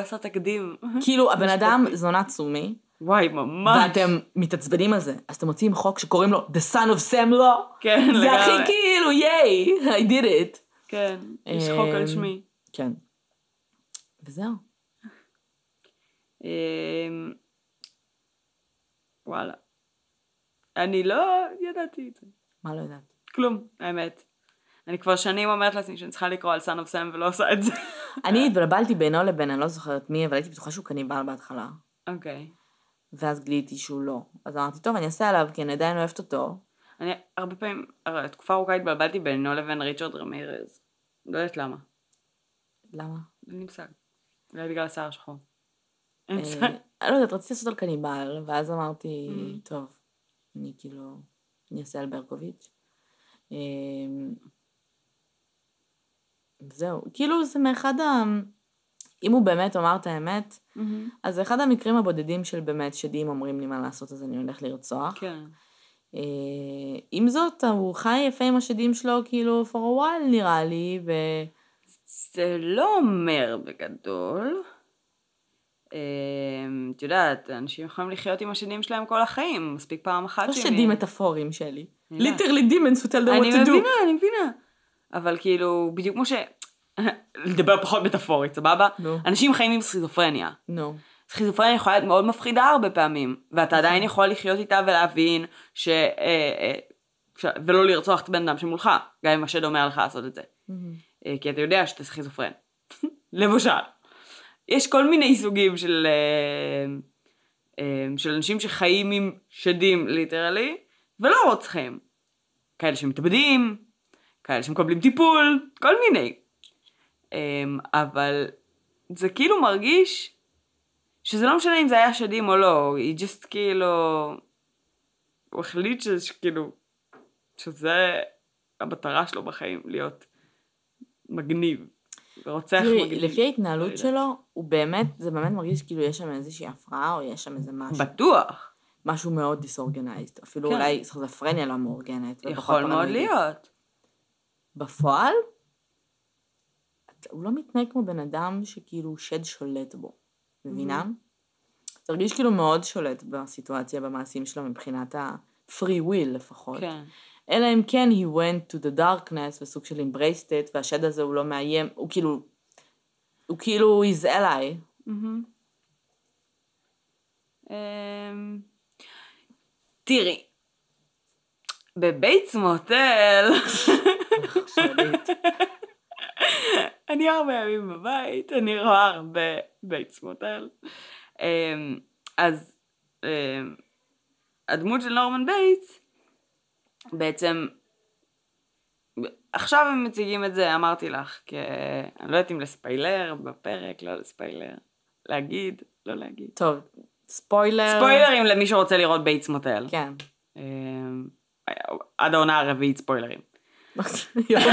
עשה תקדים. כאילו, הבן אדם זונה צומי, וואי, ממש. ואתם מתעצבנים על זה, אז אתם מוצאים חוק שקוראים לו The Son of Sam Law. כן, זה לגמרי. הכי כאילו, ייי, I did it. כן, יש חוק על שמי. כן. וזהו. אמ, וואלה. אני לא ידעתי את זה. מה לא יודעת. כלום, האמת. אני כבר שנים אומרת לעצמי שאני צריכה לקרוא על סאן אוף סם ולא עושה את זה. אני התבלבלתי בינו לבין, אני לא זוכרת מי, אבל הייתי בטוחה שהוא קניבל בהתחלה. אוקיי. ואז גיליתי שהוא לא. אז אמרתי, טוב, אני אעשה עליו, כי אני עדיין אוהבת אותו. אני הרבה פעמים, הרי תקופה ארוכה התבלבלתי בינו לבין ריצ'רד רמירז. לא יודעת למה. למה? אין לי מושג. אולי בגלל השיער השחור. אין אה, מושג. אני לא יודעת, רציתי לעשות על קניבל, ואז אמרתי, Mm. טוב, אני כאילו, אני אעשה על ברקוביץ'. אה, זהו, כאילו זה מאחד ה... אם הוא באמת אמר את האמת, מהמם. אז זה אחד המקרים הבודדים של באמת שדים אומרים לי מה לעשות, אז אני הולך לרצוח. כן. אה, עם זאת, הוא חי יפה עם השדים שלו, כאילו, for a while נראה לי, ו... זה לא אומר בגדול. אמ, את יודעת, אנשים יכולים לחיות עם השדים שלהם כל החיים, מספיק פעם אחת לא שדים מטאפוריים שלי. אני. ליטרלי דימנס who tell them אני what to do. מבינה, אני מבינה. אבל כאילו, בדיוק כמו ש... לדבר פחות מטאפורית, סבבה? נו. אנשים חיים עם סכיזופרניה. נו. סכיזופרניה יכולה להיות מאוד מפחידה הרבה פעמים, ואתה עדיין יכול לחיות איתה ולהבין ש... אה, אה. ולא לרצוח את הבן אדם שמולך, גם אם השד אומר לך לעשות את זה. אה, כי אתה יודע שאתה סכיזופרן. למשל. יש כל מיני סוגים של, של אנשים שחיים עם שדים ליטרלי, ולא רוצחים. כאלה שמתאבדים, כאלה שמקבלים טיפול, כל מיני. אה, אבל זה כאילו מרגיש שזה לא משנה אם זה היה שדים או לא, היא just כאילו... הוא החליט שכאילו... שזה המטרה שלו בחיים, להיות מגניב. תראי, מגניב. לפי ההתנהלות לא. שלו, הוא באמת, זה באמת מרגיש כאילו יש שם איזושהי הפרעה, או יש שם איזה משהו, בטוח. משהו מאוד דיסאורגנייזד. אפילו כן. אולי סכיזופרניה לא מאורגנת. יכול מאוד. להיות. בפועל, הוא לא מתנהג כמו בן אדם שכאילו שד שולט בו. מבינה? זה הרגיש כאילו מאוד שולט בסיטואציה, במעשים שלו, מבחינת ה-free will לפחות. כן. אלא אם כן he went to the darkness וסוג של embraced it, והשד הזה הוא לא מאיים, הוא כאילו, הוא כאילו his ally. מהמם. אמ, תראי, ב Bates Motel. אני הרבה ימים בבית, אני רואה הרבה Bates Motel. אמ, אז אמ, הדמות של נורמן בייטס, בעצם, עכשיו הם מציגים את זה, אמרתי לך, כי אני לא יודעת אם לספיילר בפרק, לא לספיילר, להגיד, לא להגיד. טוב, ספוילר. ספוילרים למי שרוצה לראות Bates Motel. כן. אמ, עד העונה הרביעית ספוילרים.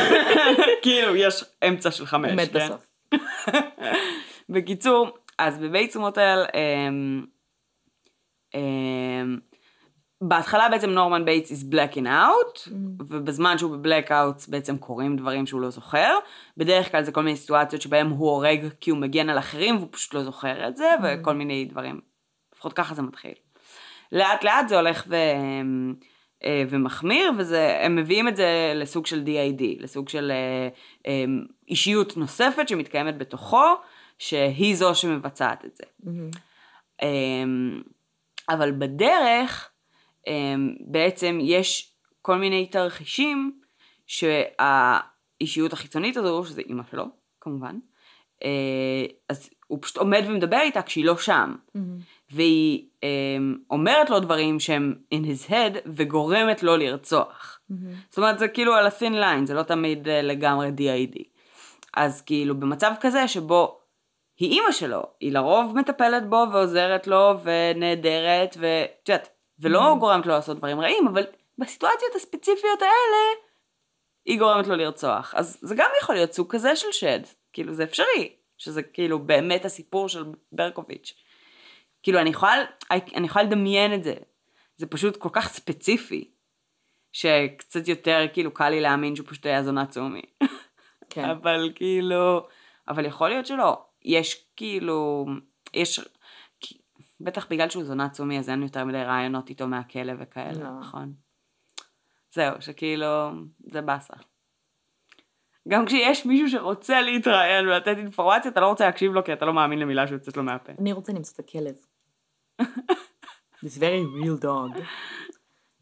כאילו, יש אמצע של חמש, מת כן? בסוף. בקיצור, אז ב Bates Motel, אמ, אמ, בהתחלה בעצם נורמן בייטס is blacking out, Mm. ובזמן שהוא ב blackout בעצם קורים דברים שהוא לא זוכר. בדרך כלל זה כל מיני סיטואציות שבהם הוא הורג כי הוא מגן על אחרים והוא פשוט לא זוכר את זה, וכל מיני דברים. לפחות ככה זה מתחיל. לאט לאט זה הולך ו... אה, ומחמיר, והם מביאים את זה לסוג של DID, לסוג של אה, אה, אישיות נוספת שמתקיימת בתוכו, שהיא זו שמבצעת את זה. אמ, אבל בדרך אמ, בעצם יש כל מיני תרחישים שהאישיות החיצונית הזו, שזה אימא שלו, כמובן, אה, אז הוא פשוט עומד ומדבר איתה כשהיא לא שם. והיא אה, אומרת לו דברים שהם in his head וגורמת לו לרצוח. זאת אומרת, זה כאילו על ה-thin line, זה לא תמיד אה, לגמרי DID. אז כאילו, במצב כזה שבו היא אימא שלו, היא לרוב מטפלת בו ועוזרת לו ונהדרת, ואת יודעת, ולא גורמת לו לעשות דברים רעים, אבל בסיטואציות הספציפיות האלה, היא גורמת לו לרצוח. אז זה גם יכול להיות סוג כזה של שד, כאילו זה אפשרי, שזה כאילו באמת הסיפור של ברקוביץ'. כאילו אני יכולה, אני יכולה לדמיין את זה, זה פשוט כל כך ספציפי, שקצת יותר כאילו קל לי להאמין שהוא פשוט היה זונה צומי. כן. אבל כאילו, אבל יכול להיות שלא. יש כאילו, יש, בטח בגלל שהוא זונה צומי אז אין יותר מדי רעיונות איתו מהכלא וכאלה, לא. נכון? זהו, שכאילו, זה באסה. גם כשיש מישהו שרוצה להתראיין ולתת אינפורמציה, אתה לא רוצה להקשיב לו כי אתה לא מאמין למילה שיוצאת לו מהפה. אני רוצה למצוא את הכלב. This very real dog,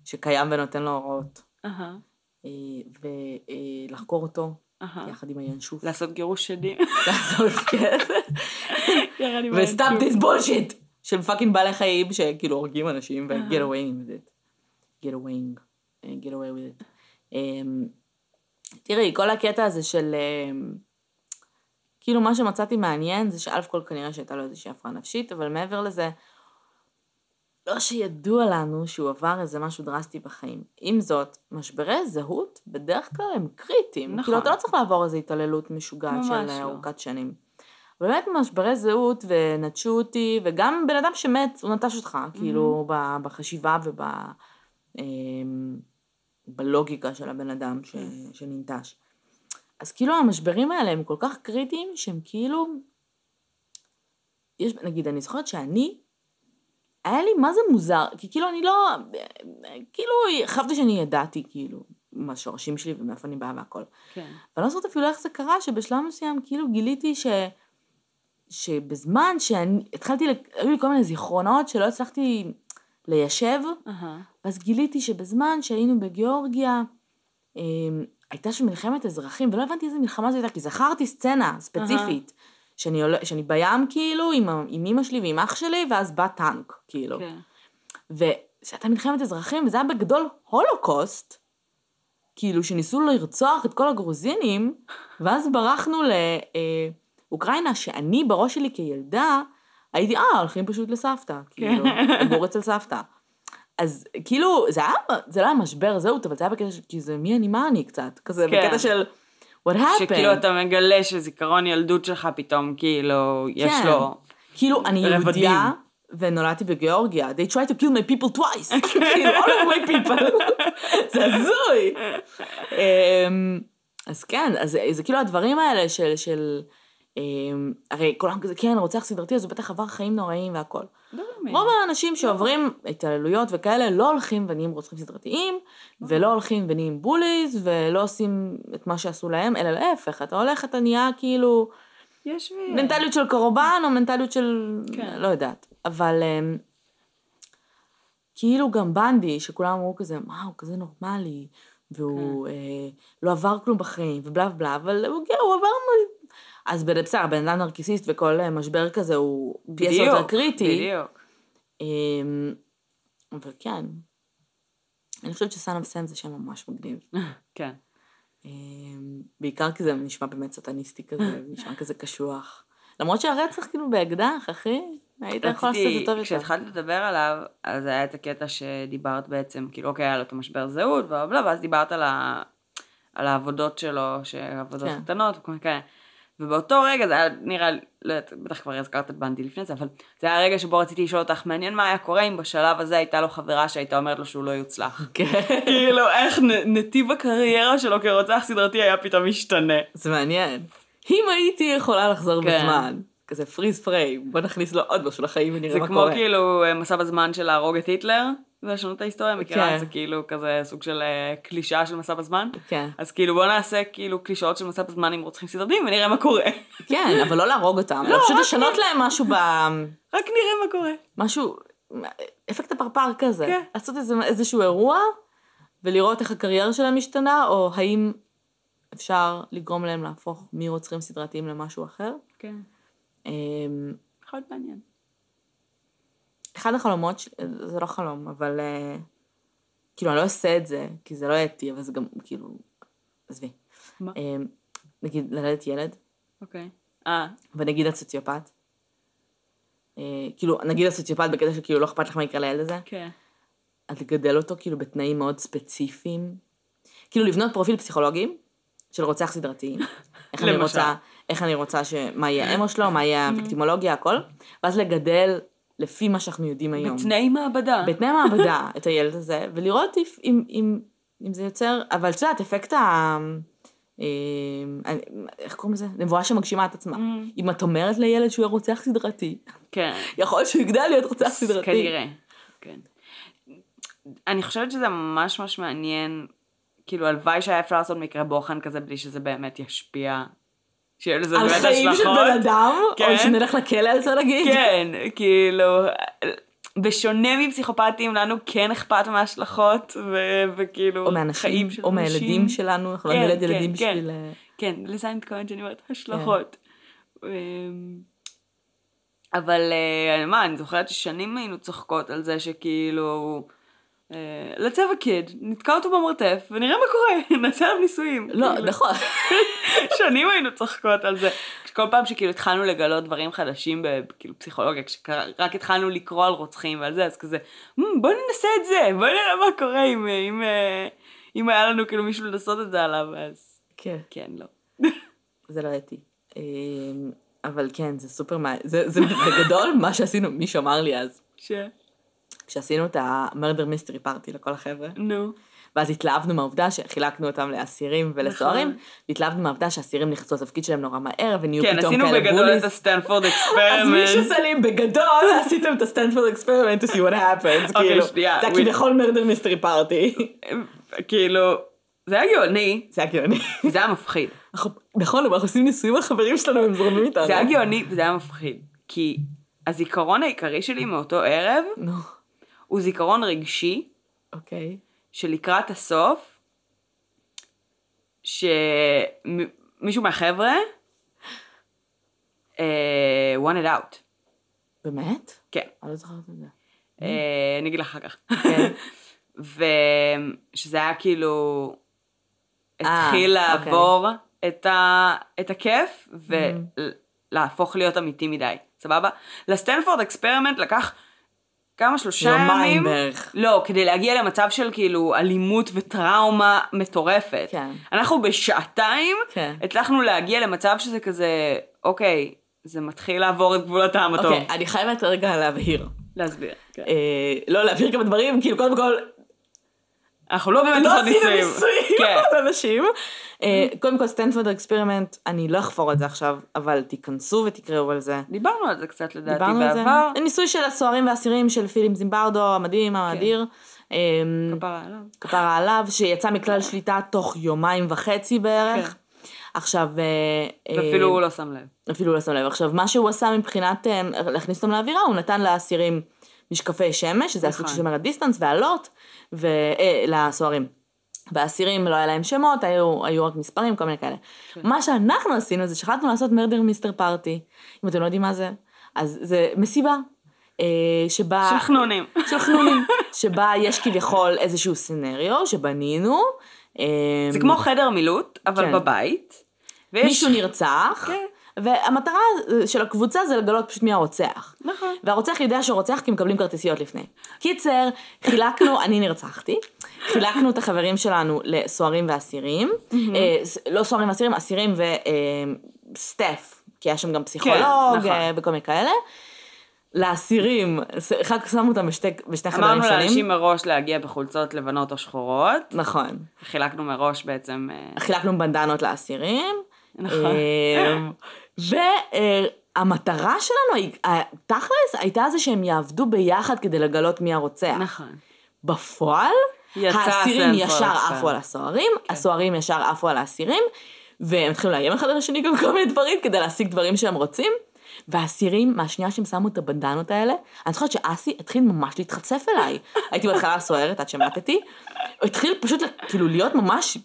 שקיים ונותן לו הוראות. אהה, ולחקור אותו. יחד עם הינשוף. לעשות גירוש שדים. לעשות, כן. הינשוף. this bullshit של fucking בעלי חיים שכאילו הורגים אנשים ו-get away with it. get away, אה, get away with it. אמ, תראי, כל הקטע הזה של... אמ, כאילו מה שמצאתי מעניין זה שאלף כל כנראה שהייתה לו איזושהי הפרעה נפשית, אבל מעבר לזה, לא שידוע לנו שהוא עבר איזה משהו דרסטי בחיים. עם זאת, משברי זהות בדרך כלל הם קריטיים. נכון. כאילו, אתה לא צריך לעבור איזו התעללות משוגעת של לא. אה, ארוכת שנים. באמת משברי זהות ונטשו אותי, וגם בן אדם שמת, הוא נטש אותך, כאילו, ב- בחשיבה וב... אמ, בלוגיקה של הבן אדם ש... שננטש. אז כאילו המשברים האלה הם כל כך קריטיים, שהם כאילו... יש, נגיד, אני זוכרת שאני, היה לי מה זה מוזר, כי כאילו אני לא... כאילו, חשבתי שאני ידעתי, כאילו, מה השורשים שלי ומאיפה אני באה והכל. כן. ואני לא זוכרת אפילו איך זה קרה, שבשלב מסוים כאילו גיליתי ש... שבזמן שאני התחלתי, היו לי כל מיני זיכרונות שלא הצלחתי ליישב, אהה. ואז גיליתי שבזמן שהיינו בגיאורגיה, אה, הייתה שם מלחמת אזרחים, ולא הבנתי איזה מלחמה זו הייתה, כי זכרתי סצנה ספציפית, שאני, עולה, שאני בים כאילו, עם, ה- עם אמא שלי ועם אח שלי, ואז בא טנק, כאילו. כן. ושהייתה מלחמת אזרחים, וזה היה בגדול הולוקוסט, כאילו שניסו לרצוח את כל הגרוזינים, ואז ברחנו לאוקראינה, שאני בראש שלי כילדה, הייתי, אה, הולכים פשוט לסבתא, כאילו, לגור אצל סבתא. אז כאילו, זה היה, זה לא היה משבר זהות, אבל זה היה בקטע של, כי זה מי אני, מה אני קצת, כזה, כן. בקטע של, what happened? שכאילו אתה מגלה שזיכרון ילדות שלך פתאום כאילו יש כן. לו... כאילו, אני רבדים. יהודייה, ונולדתי בגיאורגיה, they try to kill my people twice, כאילו, all of my people, זה הזוי. אמ, אז כן, אז זה- כאילו הדברים האלה של, של, הרי כולם כזה, כן, רוצח סדרתי, אז הוא בטח עבר חיים נוראים והכל. רוב האנשים שעוברים התעללויות וכאלה לא הולכים ונהיים רוצחים סדרתיים, ולא הולכים ונהיים בוליז, ולא עושים את מה שעשו להם, אלא להפך, אתה הולך, אתה נהיה כאילו... יש ו... מנטליות של קורבן או מנטליות של... כן. לא יודעת. אבל אמ, כאילו גם בנדי, שכולם אמרו כזה, מה, הוא כזה נורמלי, והוא כן. אה, לא עבר כלום בחיים, ובלה ובלה, אבל הוא, כן, הוא עבר... אז בסדר, בן אדם נרקיסיסט וכל אה, משבר כזה הוא פי עשר יותר קריטי. בדיוק. אמ, אבל כן. אני חושבת שסאן אוף סם זה שם ממש מגניב. כן. אמ, בעיקר כי זה נשמע באמת סטניסטי כזה, נשמע כזה קשוח. למרות שהרצח כאילו באקדח, אחי, היית יכול לעשות את זה טוב יותר. כשהתחלת לדבר עליו, אז היה את הקטע שדיברת בעצם, כאילו, אוקיי, היה לו את המשבר זהות, ואז דיברת על, ה... על העבודות שלו, שעבודות כן. קטנות וכל מיני כאלה. ובאותו רגע זה היה נראה לי, לא יודעת, בטח כבר הזכרת את בנדי לפני זה, אבל זה היה הרגע שבו רציתי לשאול אותך, מעניין מה היה קורה אם בשלב הזה הייתה לו חברה שהייתה אומרת לו שהוא לא יוצלח. כן. כאילו, איך נתיב הקריירה שלו כרוצח סדרתי היה פתאום משתנה. זה מעניין. אם הייתי יכולה לחזור כן. בזמן, כזה פריז פריים, בוא נכניס לו עוד משהו לחיים ונראה זה מה כמו קורה. כאילו אה, מסע בזמן של להרוג את היטלר, ולשנות את ההיסטוריה, מכירה? כן. זה כאילו כזה סוג של אה, קלישאה של מסע בזמן. כן. אז כאילו בוא נעשה כאילו קלישאות של מסע בזמן עם רוצחים סדרתיים ונראה מה קורה. כן, אבל לא להרוג אותם, אלא פשוט לשנות להם משהו ב... רק נראה מה קורה. משהו, אפקט הפרפר כזה. כן. לעשות איזשהו אירוע, ולראות איך הקריירה שלהם משתנה, או האם אפשר לגרום להם להפוך מרוצחים סדרתיים למשהו אחר. כן. אמ, יכול להיות מעניין. אחד החלומות, ש- זה לא חלום, אבל אה, כאילו, אני לא אעשה את זה, כי זה לא אתי, אבל זה גם, כאילו, עזבי. מה? אמ, נגיד, ללדת ילד, אוקיי. אה, ונגיד את סוציופט. אה, כאילו, נגיד את סוציופט בקטע שכאילו לא אכפת לך מה יקרה לילד הזה, כן. אז לגדל אותו כאילו בתנאים מאוד ספציפיים. כאילו לבנות פרופיל פסיכולוגי של רוצח סדרתי. איך אני. רוצה, איך אני רוצה ש... מה יהיה האמו שלו, מה יהיה הוויקטימולוגיה, הכל. ואז לגדל לפי מה שאנחנו יודעים היום. בתנאי מעבדה. בתנאי מעבדה את הילד הזה, ולראות אם, אם, אם, אם זה יוצר, אבל את יודעת, אפקט ה... אה, איך קוראים לזה? נבואה שמגשימה את עצמה. Mm. אם את אומרת לילד שהוא יהיה רוצח סדרתי, כן. יכול להיות שהוא יגדל להיות רוצח סדרתי. כנראה, כן. אני חושבת שזה ממש ממש מעניין, כאילו הלוואי שהיה אפשר לעשות מקרה בוחן כזה בלי שזה באמת ישפיע, שיהיה לזה על באמת חיים של השלכות. בן אדם, כן. או שנלך לכלא על זה נגיד. כן, כאילו, בשונה מפסיכופטים, לנו כן אכפת מההשלכות, ו- וכאילו, או מאנשים, חיים של או אנשים. מהילדים שלנו, אנחנו לא כן, נולד כן, ילדים כן. בשביל... אה, כן, לזה אני מתכוונת שאני אומרת השלכות. אמ, אבל אה, מה, אני זוכרת ששנים היינו צוחקות על זה שכאילו, אה, a kid, נתקע אותו במרתף ונראה מה קורה, נעשה עליו ניסויים. לא, כאילו, נכון. שנים היינו צוחקות על זה. כל פעם שכאילו התחלנו לגלות דברים חדשים בכאילו פסיכולוגיה, כשרק התחלנו לקרוא על רוצחים ועל זה, אז כזה, "מ, בוא ננסה את זה, בוא נראה מה קורה אם, אם, אה, אם היה לנו כאילו מישהו לעשות את זה עליו, אז כן, כן, לא. זה לא אתי. אה, אבל כן, זה סופר מעניין. זה זה בגדול מה שעשינו, מישהו אמר לי אז. ש... כשעשינו את ה murder mystery party לכל החבר'ה, נו. ואז התלהבנו מהעובדה שחילקנו אותם לאסירים ולסוהרים, נכון. והתלהבנו מהעובדה שהאסירים נכנסו לתפקיד שלהם נורא מהר, ונהיו כן, פתאום עשינו כאלה בגדול bullies. את ה Stanford אז experiment. מישהו עושה לי בגדול, עשיתם את ה Stanford experiment to see what happens, אוקיי, כאילו, זה היה כביכול murder mystery party. כאילו, זה היה גאוני, זה היה גאוני. זה היה מפחיד. נכון, אנחנו עושים ניסויים על חברים שלנו, הם זורמים איתנו. זה היה גאוני וזה היה מפחיד. כי הזיכרון העיקרי שלי מאותו ערב, הוא זיכרון רגשי, אוקיי. שלקראת הסוף, שמישהו מהחבר'ה, אה, wanted out. באמת? כן. אני לא זוכרת את זה. אה, אני אגיד לך אחר כך. כן. ושזה היה כאילו, אה, התחיל אוקיי. לעבור את, ה, את הכיף ולהפוך להיות אמיתי מדי, סבבה? ל Stanford experiment לקח כמה שלושה יומיים ימים. בערך. לא, כדי להגיע למצב של כאילו אלימות וטראומה מטורפת. כן. אנחנו בשעתיים כן. הצלחנו להגיע למצב שזה כזה, אוקיי, זה מתחיל לעבור את גבול הטעם הטוב. אוקיי, אני חייבת רגע להבהיר. להסביר. כן. אה, לא, להבהיר כמה דברים, כאילו קודם כל, אנחנו לא באמת לא עושות עשינו ניסויים. ניסויים כן. על אנשים. אה, קודם כל Stanford experiment, אני לא אחפור את זה עכשיו, אבל תיכנסו ותקראו על זה. דיברנו על זה קצת לדעתי דיברנו על זה. בעבר. זה ניסוי של הסוהרים והאסירים של פיליפ זימברדו, המדהים, האדיר. אה, כפרה עליו. כפרה עליו, שיצא מכלל שליטה תוך יומיים וחצי בערך. כן. עכשיו... אה, ואפילו אה, הוא לא שם לב. אפילו לא שם לב. עכשיו, מה שהוא עשה מבחינת להכניס אותם לאווירה, הוא נתן לאסירים משקפי שמש, שזה הסוג נכון. ששומר על דיסטנס, ועלות, ולסוהרים. והאסירים לא היה להם שמות, היו, היו רק מספרים, כל מיני כאלה. כן. מה שאנחנו עשינו זה שהחלטנו לעשות מרדר מיסטר פארטי. אם אתם לא יודעים מה זה, אז זה מסיבה. אה, שבה... של חנונים. של חנונים. שבה יש כביכול איזשהו סצנריו שבנינו. אה, זה כמו חדר מילוט, אבל כן. בבית. ויש... מישהו נרצח, כן. והמטרה של הקבוצה זה לגלות פשוט מי הרוצח. נכון. והרוצח יודע שהוא רוצח כי מקבלים כרטיסיות לפני. קיצר, חילקנו, אני נרצחתי, חילקנו את החברים שלנו לסוהרים ואסירים, אה, לא סוהרים ואסירים, אסירים וסטף, כי היה שם גם פסיכולוג נכון. אה, וכל מיני כאלה. לאסירים, אחר כך שמנו אותם בשתי, בשני חדרים אמרנו שונים. לאנשים מראש להגיע בחולצות לבנות או שחורות. נכון. חילקנו מראש בעצם... אה, חילקנו בנדנות לאסירים. נכון. אמ, והמטרה שלנו, תכלס, הייתה זה שהם יעבדו ביחד כדי לגלות מי הרוצח. נכון. בפועל, האסירים ישר. עפו על הסוהרים, כן. הסוהרים ישר עפו על האסירים, והם התחילו לאיים אחד על השני גם כל מיני דברים כדי להשיג דברים שהם רוצים. והאסירים, מהשנייה שהם שמו את הבנדנות האלה, אני זוכרת שאסי התחיל ממש להתחצף אליי. הייתי בהתחלה סוערת עד שמטתי, הוא התחיל פשוט כאילו להיות ממש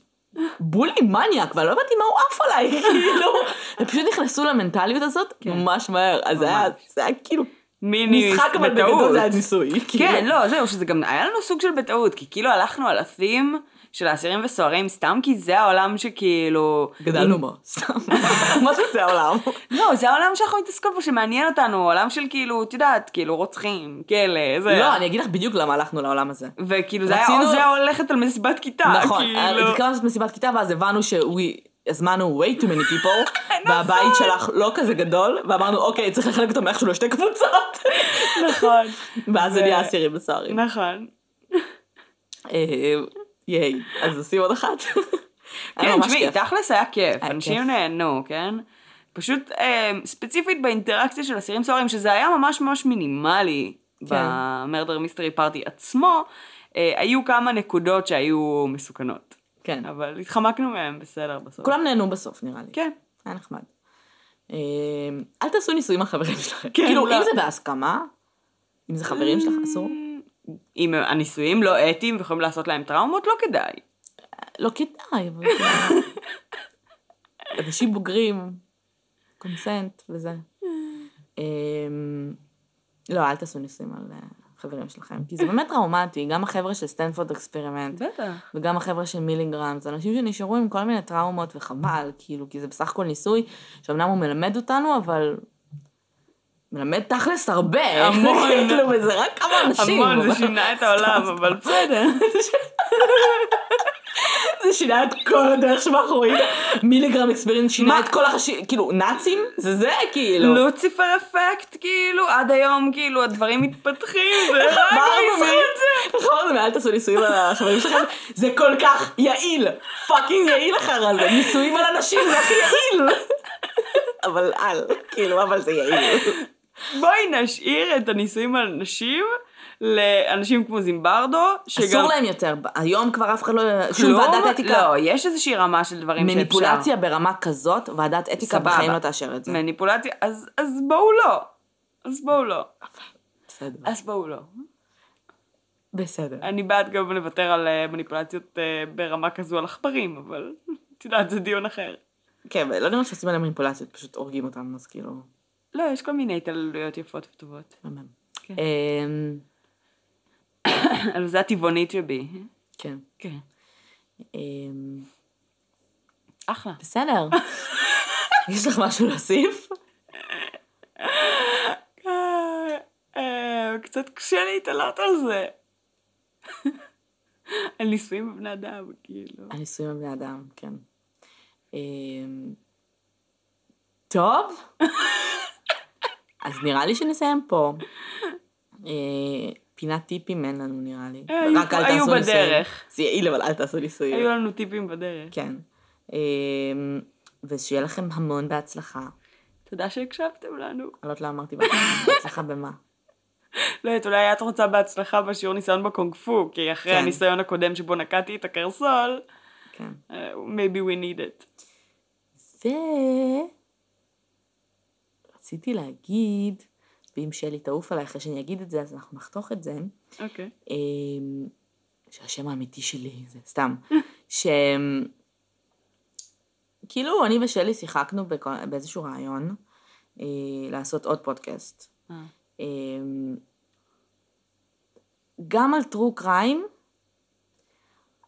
בולי מניאק, ולא הבנתי מה הוא עף עליי, כאילו, הם פשוט נכנסו למנטליות הזאת ממש מהר, אז זה היה, זה היה כאילו מיני משחק אבל בטעות. בגדול זה היה ניסוי. כן, כאילו. לא, זהו, שזה גם היה לנו סוג של בטעות, כי כאילו הלכנו על ה-theme של האסירים וסוהרים סתם כי זה העולם שכאילו... גדלנו בו, סתם. מה זה זה העולם? לא, זה העולם שאנחנו מתעסקות בו, שמעניין אותנו, עולם של כאילו, את יודעת, כאילו רוצחים, כלא, זה... לא, אני אגיד לך בדיוק למה הלכנו לעולם הזה. וכאילו זה היה או זה או ללכת על מסיבת כיתה, נכון, כאילו... התקרבנו לעשות מסיבת כיתה ואז הבנו שהזמנו way too many people, והבית נכון. שלך לא כזה גדול, ואמרנו אוקיי צריך לחלק אותו מאיכשהו לשתי קבוצות, נכון, ואז זה נהיה אסירים וסוהרים. נכון. ייי, אז עושים עוד אחת. כן, תשמעי. תכלס היה כיף, אנשים. נהנו, כן? פשוט אה, ספציפית באינטראקציה של אסירים סוהרים, שזה היה ממש ממש מינימלי כן. במרדר מיסטרי פארטי עצמו, אה, היו כמה נקודות שהיו מסוכנות. כן. אבל התחמקנו מהם בסדר בסוף. כולם נהנו בסוף נראה לי. כן. היה נחמד. אה, אל תעשו ניסויים עם החברים שלכם. כן, כאילו, לא. אם זה בהסכמה, אם זה חברים שלך, אסור. אם הניסויים לא אתיים ויכולים לעשות להם טראומות, לא כדאי. לא כדאי, אבל זה... אנשים בוגרים, consent וזה. אמ, לא, אל תעשו ניסויים על אה, חברים שלכם, כי זה באמת טראומטי, גם החבר'ה של Stanford experiment, בטח. וגם החבר'ה של מילגרם, זה אנשים שנשארו עם כל מיני טראומות וחבל, כאילו, כי זה בסך הכל ניסוי, שאומנם הוא מלמד אותנו, אבל... מלמד תכלס הרבה, המון. כאילו, וזה רק כמה אנשים. המון, זה שינה את העולם, אבל בסדר. זה שינה את כל הדרך שמאחורי. מיליגרם אקספריינס שינה? את כל החשיב, כאילו, נאצים? זה זה, כאילו. לוציפר אפקט, כאילו, עד היום, כאילו, הדברים מתפתחים, ורק אמרנו בזכות מי- זה. אמרנו, אל תעשו ניסויים על החברים שלכם, זה כל כך יעיל, פאקינג יעיל אחר הזה, ניסויים על אנשים זה הכי יעיל. אבל אל, כאילו, אבל זה יעיל. בואי נשאיר את הניסויים על נשים לאנשים כמו זימברדו, שגם... אסור להם יותר, היום כבר אף אחד לא... כלום? ועדת אתיקה, לא, יש איזושהי רמה של דברים שאפשר. מניפולציה ברמה כזאת, ועדת אתיקה סבבה. בחיים לא תאשר את זה. מניפולציה, אז, אז בואו לא. אז בואו לא. בסדר. אז בואו לא. בסדר. אני בעד גם לוותר על אה, מניפולציות אה, ברמה כזו על עכברים, אבל את יודעת, זה דיון אחר. כן, לא נראה שעושים עליהם מניפולציות, פשוט הורגים אותם, אז כאילו... לא, יש כל מיני התעללויות יפות וטובות. מהמם. כן. אמ, אבל זה הטבעונית שבי. כן. כן. אמ, אחלה. בסדר. יש לך משהו להוסיף? אה, אה, קצת קשה להתעלות על זה. על נישואים בבני אדם, כאילו. הניסויים בבני אדם, כן. אמ, טוב, אז נראה לי שנסיים פה. אה, פינת טיפים אין לנו נראה לי. אה, היו- רק אל היו תעשו ניסויים. בדרך. זה יעיל אבל אל תעשו ניסויים. היו לנו טיפים בדרך. כן. אמ, ושיהיה לכם המון בהצלחה. תודה שהקשבתם לנו. אני לא יודעת למה אמרתי בהצלחה, במה. לא יודעת, אולי את רוצה בהצלחה בשיעור ניסיון בקונג פו, כי אחרי כן. הניסיון הקודם שבו נקעתי את הקרסול, כן. אה, maybe we need it. ו... רציתי להגיד, ואם שלי תעוף עליי אחרי שאני אגיד את זה, אז אנחנו נחתוך את זה, אוקיי. אמ, שהשם האמיתי שלי זה סתם, ש... כאילו אני ושלי שיחקנו בכל- באיזשהו רעיון אה, לעשות עוד פודקאסט. אה. אמ, גם על טרו קריים,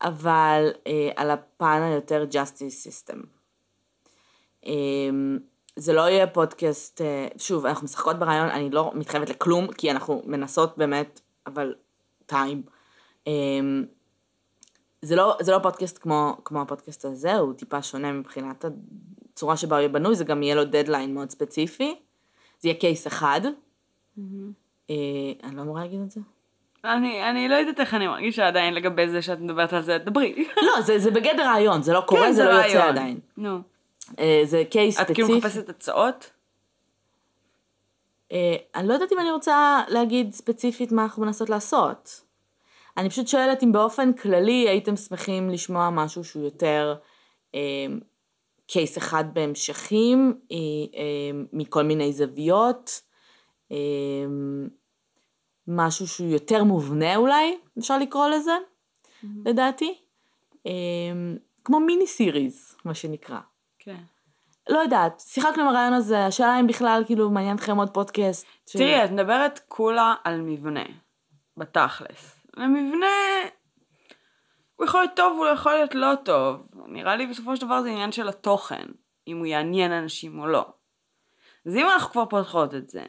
אבל אה, על הפן היותר justice system. אמ, זה לא יהיה פודקאסט, אה, שוב, אנחנו משחקות ברעיון, אני לא מתחייבת לכלום, כי אנחנו מנסות באמת, אבל טיים. אמ, זה לא, זה לא פודקאסט כמו, כמו הפודקאסט הזה, הוא טיפה שונה מבחינת הצורה שבה הוא יהיה בנוי, זה גם יהיה לו דדליין מאוד ספציפי. זה יהיה קייס אחד. אה, אני לא אמורה להגיד את זה? אני, אני לא יודעת איך אני מרגישה עדיין לגבי זה שאת מדברת על זה, דברי. לא, זה, זה בגדר רעיון, זה לא קורה, זה, לא יוצא כן, רעיון. עדיין. נו. אה, זה קייס את ספציפי. כאילו מחפשת הצעות? אה, אני לא יודעת אם אני רוצה להגיד ספציפית מה אנחנו מנסות לעשות. אני פשוט שואלת אם באופן כללי הייתם שמחים לשמוע משהו שהוא יותר אה, קייס אחד בהמשכים, אה, אה, מכל מיני זוויות, אה, משהו שהוא יותר מובנה אולי, אפשר לקרוא לזה, לדעתי. אה, כמו מיני סיריז, מה שנקרא. כן. לא יודעת, שיחקנו עם הרעיון הזה, השאלה אם בכלל כאילו מעניין אתכם עוד פודקאסט. תראי, את מדברת כולה על מבנה, בתכלס. המבנה, הוא יכול להיות טוב, הוא יכול להיות לא טוב. נראה לי בסופו של דבר זה עניין של התוכן, אם הוא יעניין אנשים או לא. אז אם אנחנו כבר פותחות את זה,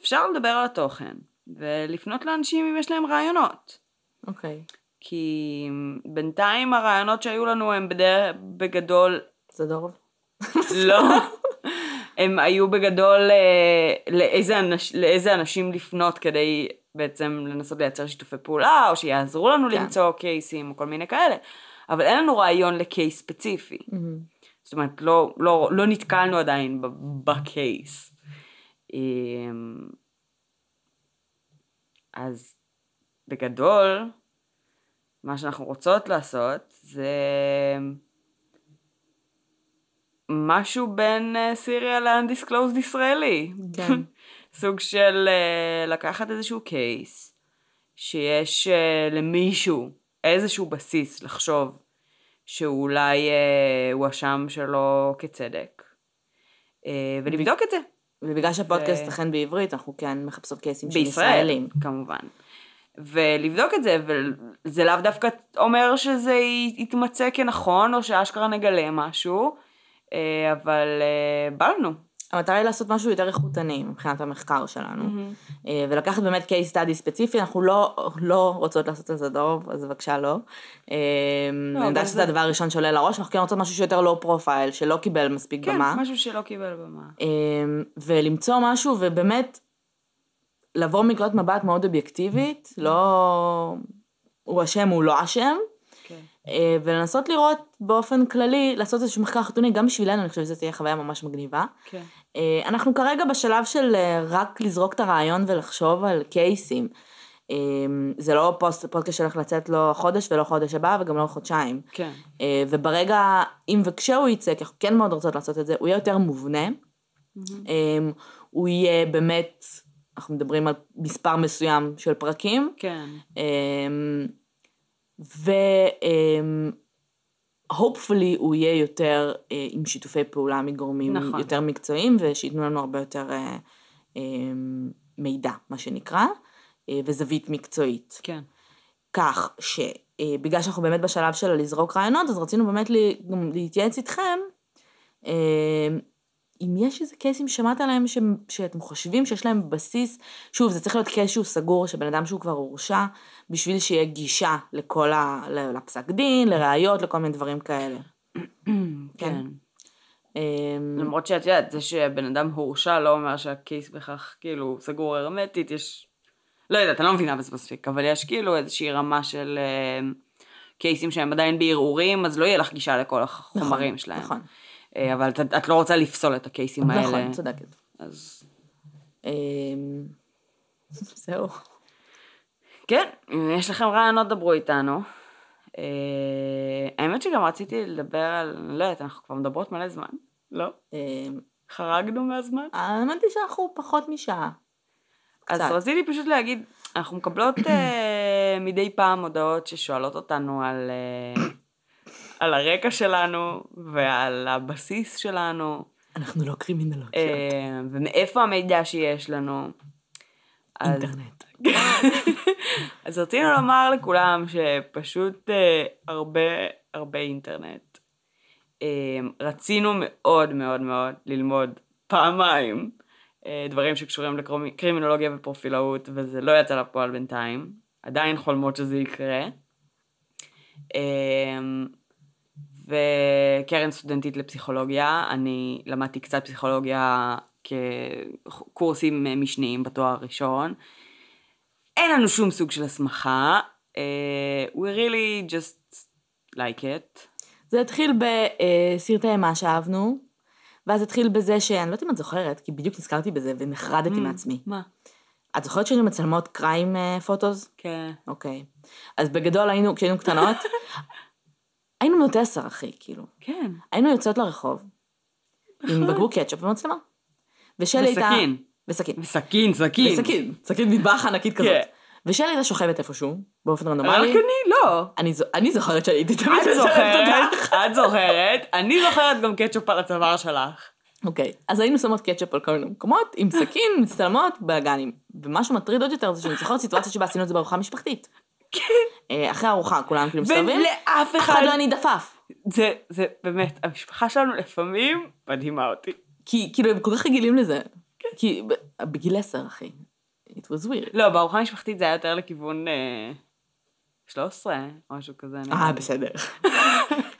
אפשר לדבר על התוכן, ולפנות לאנשים אם יש להם רעיונות. אוקיי, כי בינתיים הרעיונות שהיו לנו הם בדרך, בגדול זה דורוב. לא. הם היו בגדול אה, לאיזה, אנש, לאיזה אנשים לפנות כדי בעצם לנסות לייצר שיתופי פעולה, או שיעזרו לנו כן. למצוא קייסים, או כל מיני כאלה. אבל אין לנו רעיון לקייס ספציפי. מהמם. זאת אומרת, לא, לא, לא נתקלנו עדיין בקייס. אמ, אז בגדול, מה שאנחנו רוצות לעשות זה משהו בין סיריה לאנדיסקלוזד ישראלי. כן. סוג של אה, לקחת איזשהו קייס, שיש אה, למישהו איזשהו בסיס לחשוב שהוא אולי אה, הואשם שלא כצדק, ולבדוק את זה. ובגלל שהפודקאסט ו- אכן בעברית, אנחנו כן מחפשות קייסים של בישראל, ישראלים. כמובן. ולבדוק את זה, וזה לאו דווקא אומר שזה יתמצא כנכון, או שאשכרה נגלה משהו, אבל אה, בא לנו. המטרה היא לעשות משהו יותר איכותני מבחינת המחקר שלנו. אה, ולקחת באמת case study ספציפי, אנחנו לא, לא רוצות לעשות את זה טוב, אז בבקשה לא. אה, אני יודעת שזה זה- הדבר הראשון שעולה לראש, אנחנו כן רוצות משהו שיותר לואו פרופייל, שלא קיבל מספיק כן, במה. משהו שלא קיבל במה. אה, ולמצוא משהו ובאמת לבוא מנקודת מבט מאוד אובייקטיבית, לא הוא אשם, הוא לא אשם, כן. אה, ולנסות לראות באופן כללי, לעשות איזשהו מחקר חיתוני, גם בשבילנו אני חושבת שזו תהיה חוויה ממש מגניבה. כן. אה, אנחנו כרגע בשלב של אה, רק לזרוק את הרעיון ולחשוב על קייסים. אה, זה לא פוסט, פודקאסט שהולך לצאת לא חודש ולא חודש הבא וגם לא חודשיים. כן. אה, וברגע, אם וכשהוא יצא, כי אנחנו כן מאוד רוצות לעשות את זה, הוא יהיה יותר מובנה. אה, הוא יהיה באמת, אנחנו מדברים על מספר מסוים של פרקים. כן. אמ, ו... אמ, hopefully הוא יהיה יותר אה, עם שיתופי פעולה מגורמים נכון. יותר מקצועיים ושייתנו לנו הרבה יותר אה, אמ, מידע, מה שנקרא, אה, וזווית מקצועית. כן. כך שבגלל שאנחנו באמת בשלב של לזרוק רעיונות, אז רצינו באמת להתייעץ איתכם, אה, אם יש איזה קייסים ששמעת עליהם ש... שאתם חושבים שיש להם בסיס, שוב, זה צריך להיות קייס שהוא סגור, שבן אדם שהוא כבר הורשע, בשביל שיהיה גישה לכל ה... לפסק דין, לראיות, לכל מיני דברים כאלה. כן. אה, למרות שאת יודעת, זה שבן אדם הורשע לא אומר שהקייס בהכרח כאילו סגור הרמטית, יש... לא יודעת, אני לא מבינה בזה מספיק, אבל יש כאילו איזושהי רמה של אה, קייסים שהם עדיין בערעורים, אז לא יהיה לך גישה לכל החומרים נכון, שלהם. נכון, אבל את, את לא רוצה לפסול את הקייסים האלה. נכון, צודקת. אז אה, זהו. כן, אם יש לכם רעיונות, דברו איתנו. אה, האמת שגם רציתי לדבר על, לא יודעת, אנחנו כבר מדברות מלא זמן, לא? אה, חרגנו מהזמן? האמת היא שאנחנו פחות משעה. אז. רציתי פשוט להגיד, אנחנו מקבלות אה, מדי פעם הודעות ששואלות אותנו על, אה, על הרקע שלנו ועל הבסיס שלנו, אנחנו לא קרימינולוגיות. אה, ומאיפה המידע שיש לנו. אינטרנט. אז רצינו לומר לכולם שפשוט אה, הרבה הרבה אינטרנט. אה, רצינו מאוד מאוד מאוד ללמוד פעמיים דברים שקשורים לקרימינולוגיה ופרופילאות, וזה לא יצא לפועל בינתיים. עדיין חולמות שזה יקרה. אה, וקרן סטודנטית לפסיכולוגיה, אני למדתי קצת פסיכולוגיה כקורסים משניים בתואר הראשון. אין לנו שום סוג של הסמכה. Uh, we really just like it. זה התחיל בסרטי אימה שאהבנו, ואז התחיל בזה שאני לא יודעת אם את זוכרת, כי בדיוק נזכרתי בזה ונחרדתי מעצמי. מה? את זוכרת שהיינו מצלמות קריים פוטוס? כן. אוקיי. אז בגדול היינו, כשהיינו קטנות, היינו בנות עשר, אחי, כאילו. כן. היינו יוצאות לרחוב, עם בקבוק קטשופ ומצלמה. ושלי הייתה... וסכין. וסכין. וסכין, סכין. וסכין. סכין מטבח ענקית כזאת. כן. ושלי הייתה שוכבת איפשהו, באופן רק רנדומלי. אני לא. אני אני זוכרת שהייתי תמיד זוכרת, אותך. את זוכרת, אני זוכרת גם קטשופ על הצוואר שלך. אוקיי, אז היינו שמות קטשופ על כל מיני מקומות, עם סכין, מצטלמות, בלאגנים. ומשהו מטריד עוד יותר זה שאני זוכרת סיטואציה שבה עשינו את זה בארוחה משפחתית. אה, אחרי הארוחה כולם כאילו מסתובבים, ולאף אף אחד אחד, לא הניד עפעף. זה, זה באמת, המשפחה שלנו לפעמים מדהימה אותי. כי כאילו הם כל כך רגילים לזה. כי ב- בגיל עשר, אחי. it was weird. לא, בארוחה המשפחתית זה היה יותר לכיוון אה, 13, או משהו כזה. אה, לי. בסדר.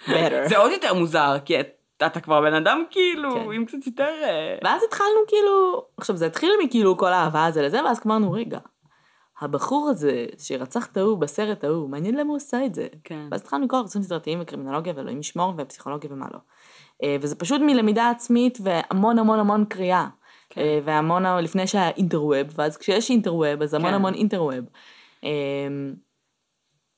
better. זה עוד יותר מוזר, כי את- אתה כבר בן אדם כאילו, כן. עם קצת יותר... אה, ואז התחלנו כאילו, עכשיו זה התחיל מכאילו כל האהבה הזה לזה, ואז אמרנו, רגע, הבחור הזה שרצח את ההוא בסרט ההוא, מעניין למה הוא עושה את זה. כן. ואז התחלנו לקרוא קורסים סדרתיים וקרימינולוגיה ואלוהים ישמור ופסיכולוגיה ומה לא. אה, וזה פשוט מלמידה עצמית והמון המון המון קריאה. כן. אה, והמון, לפני שהיה אינטרווב, ואז כשיש אינטרווב, אז המון כן. המון אינטרווב. אה,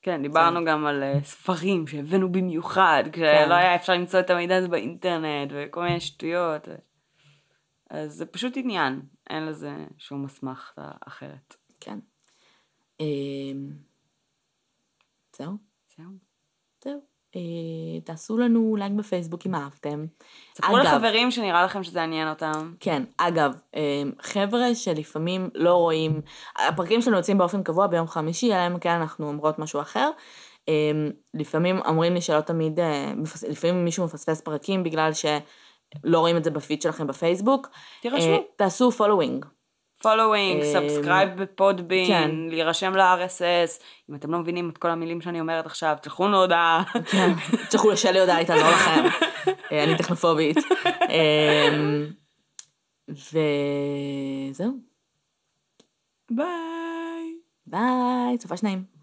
כן, דיברנו גם על אה, ספרים שהבאנו במיוחד, כן. כשלא היה אפשר למצוא את המידע הזה באינטרנט, וכל מיני שטויות. אז זה פשוט עניין, אין לזה שום אסמכתה אחרת. כן. אה, זהו. זהו. זהו. אה, תעשו לנו לייק בפייסבוק אם אהבתם. ספרו לחברים שנראה לכם שזה יעניין אותם. כן, אגב, אה, חבר'ה שלפעמים לא רואים, הפרקים שלנו יוצאים באופן קבוע ביום חמישי, אלא אם כן אנחנו אומרות משהו אחר. אה, לפעמים אומרים לי שלא תמיד, אה, לפעמים מישהו מפספס פרקים בגלל שלא רואים את זה בפיד שלכם בפייסבוק. תירשמו. אה, תעשו פולווינג. פולווינג, סאבסקרייב בפודבין, כן. להירשם ל-RSS. אם אתם לא מבינים את כל המילים שאני אומרת עכשיו, תשלחו לנו הודעה. כן, תשלחו לשלי הודעה, היא תעזור לכם. אה, אני טכנופובית. אה, וזהו, ביי. ביי, סופה שניים.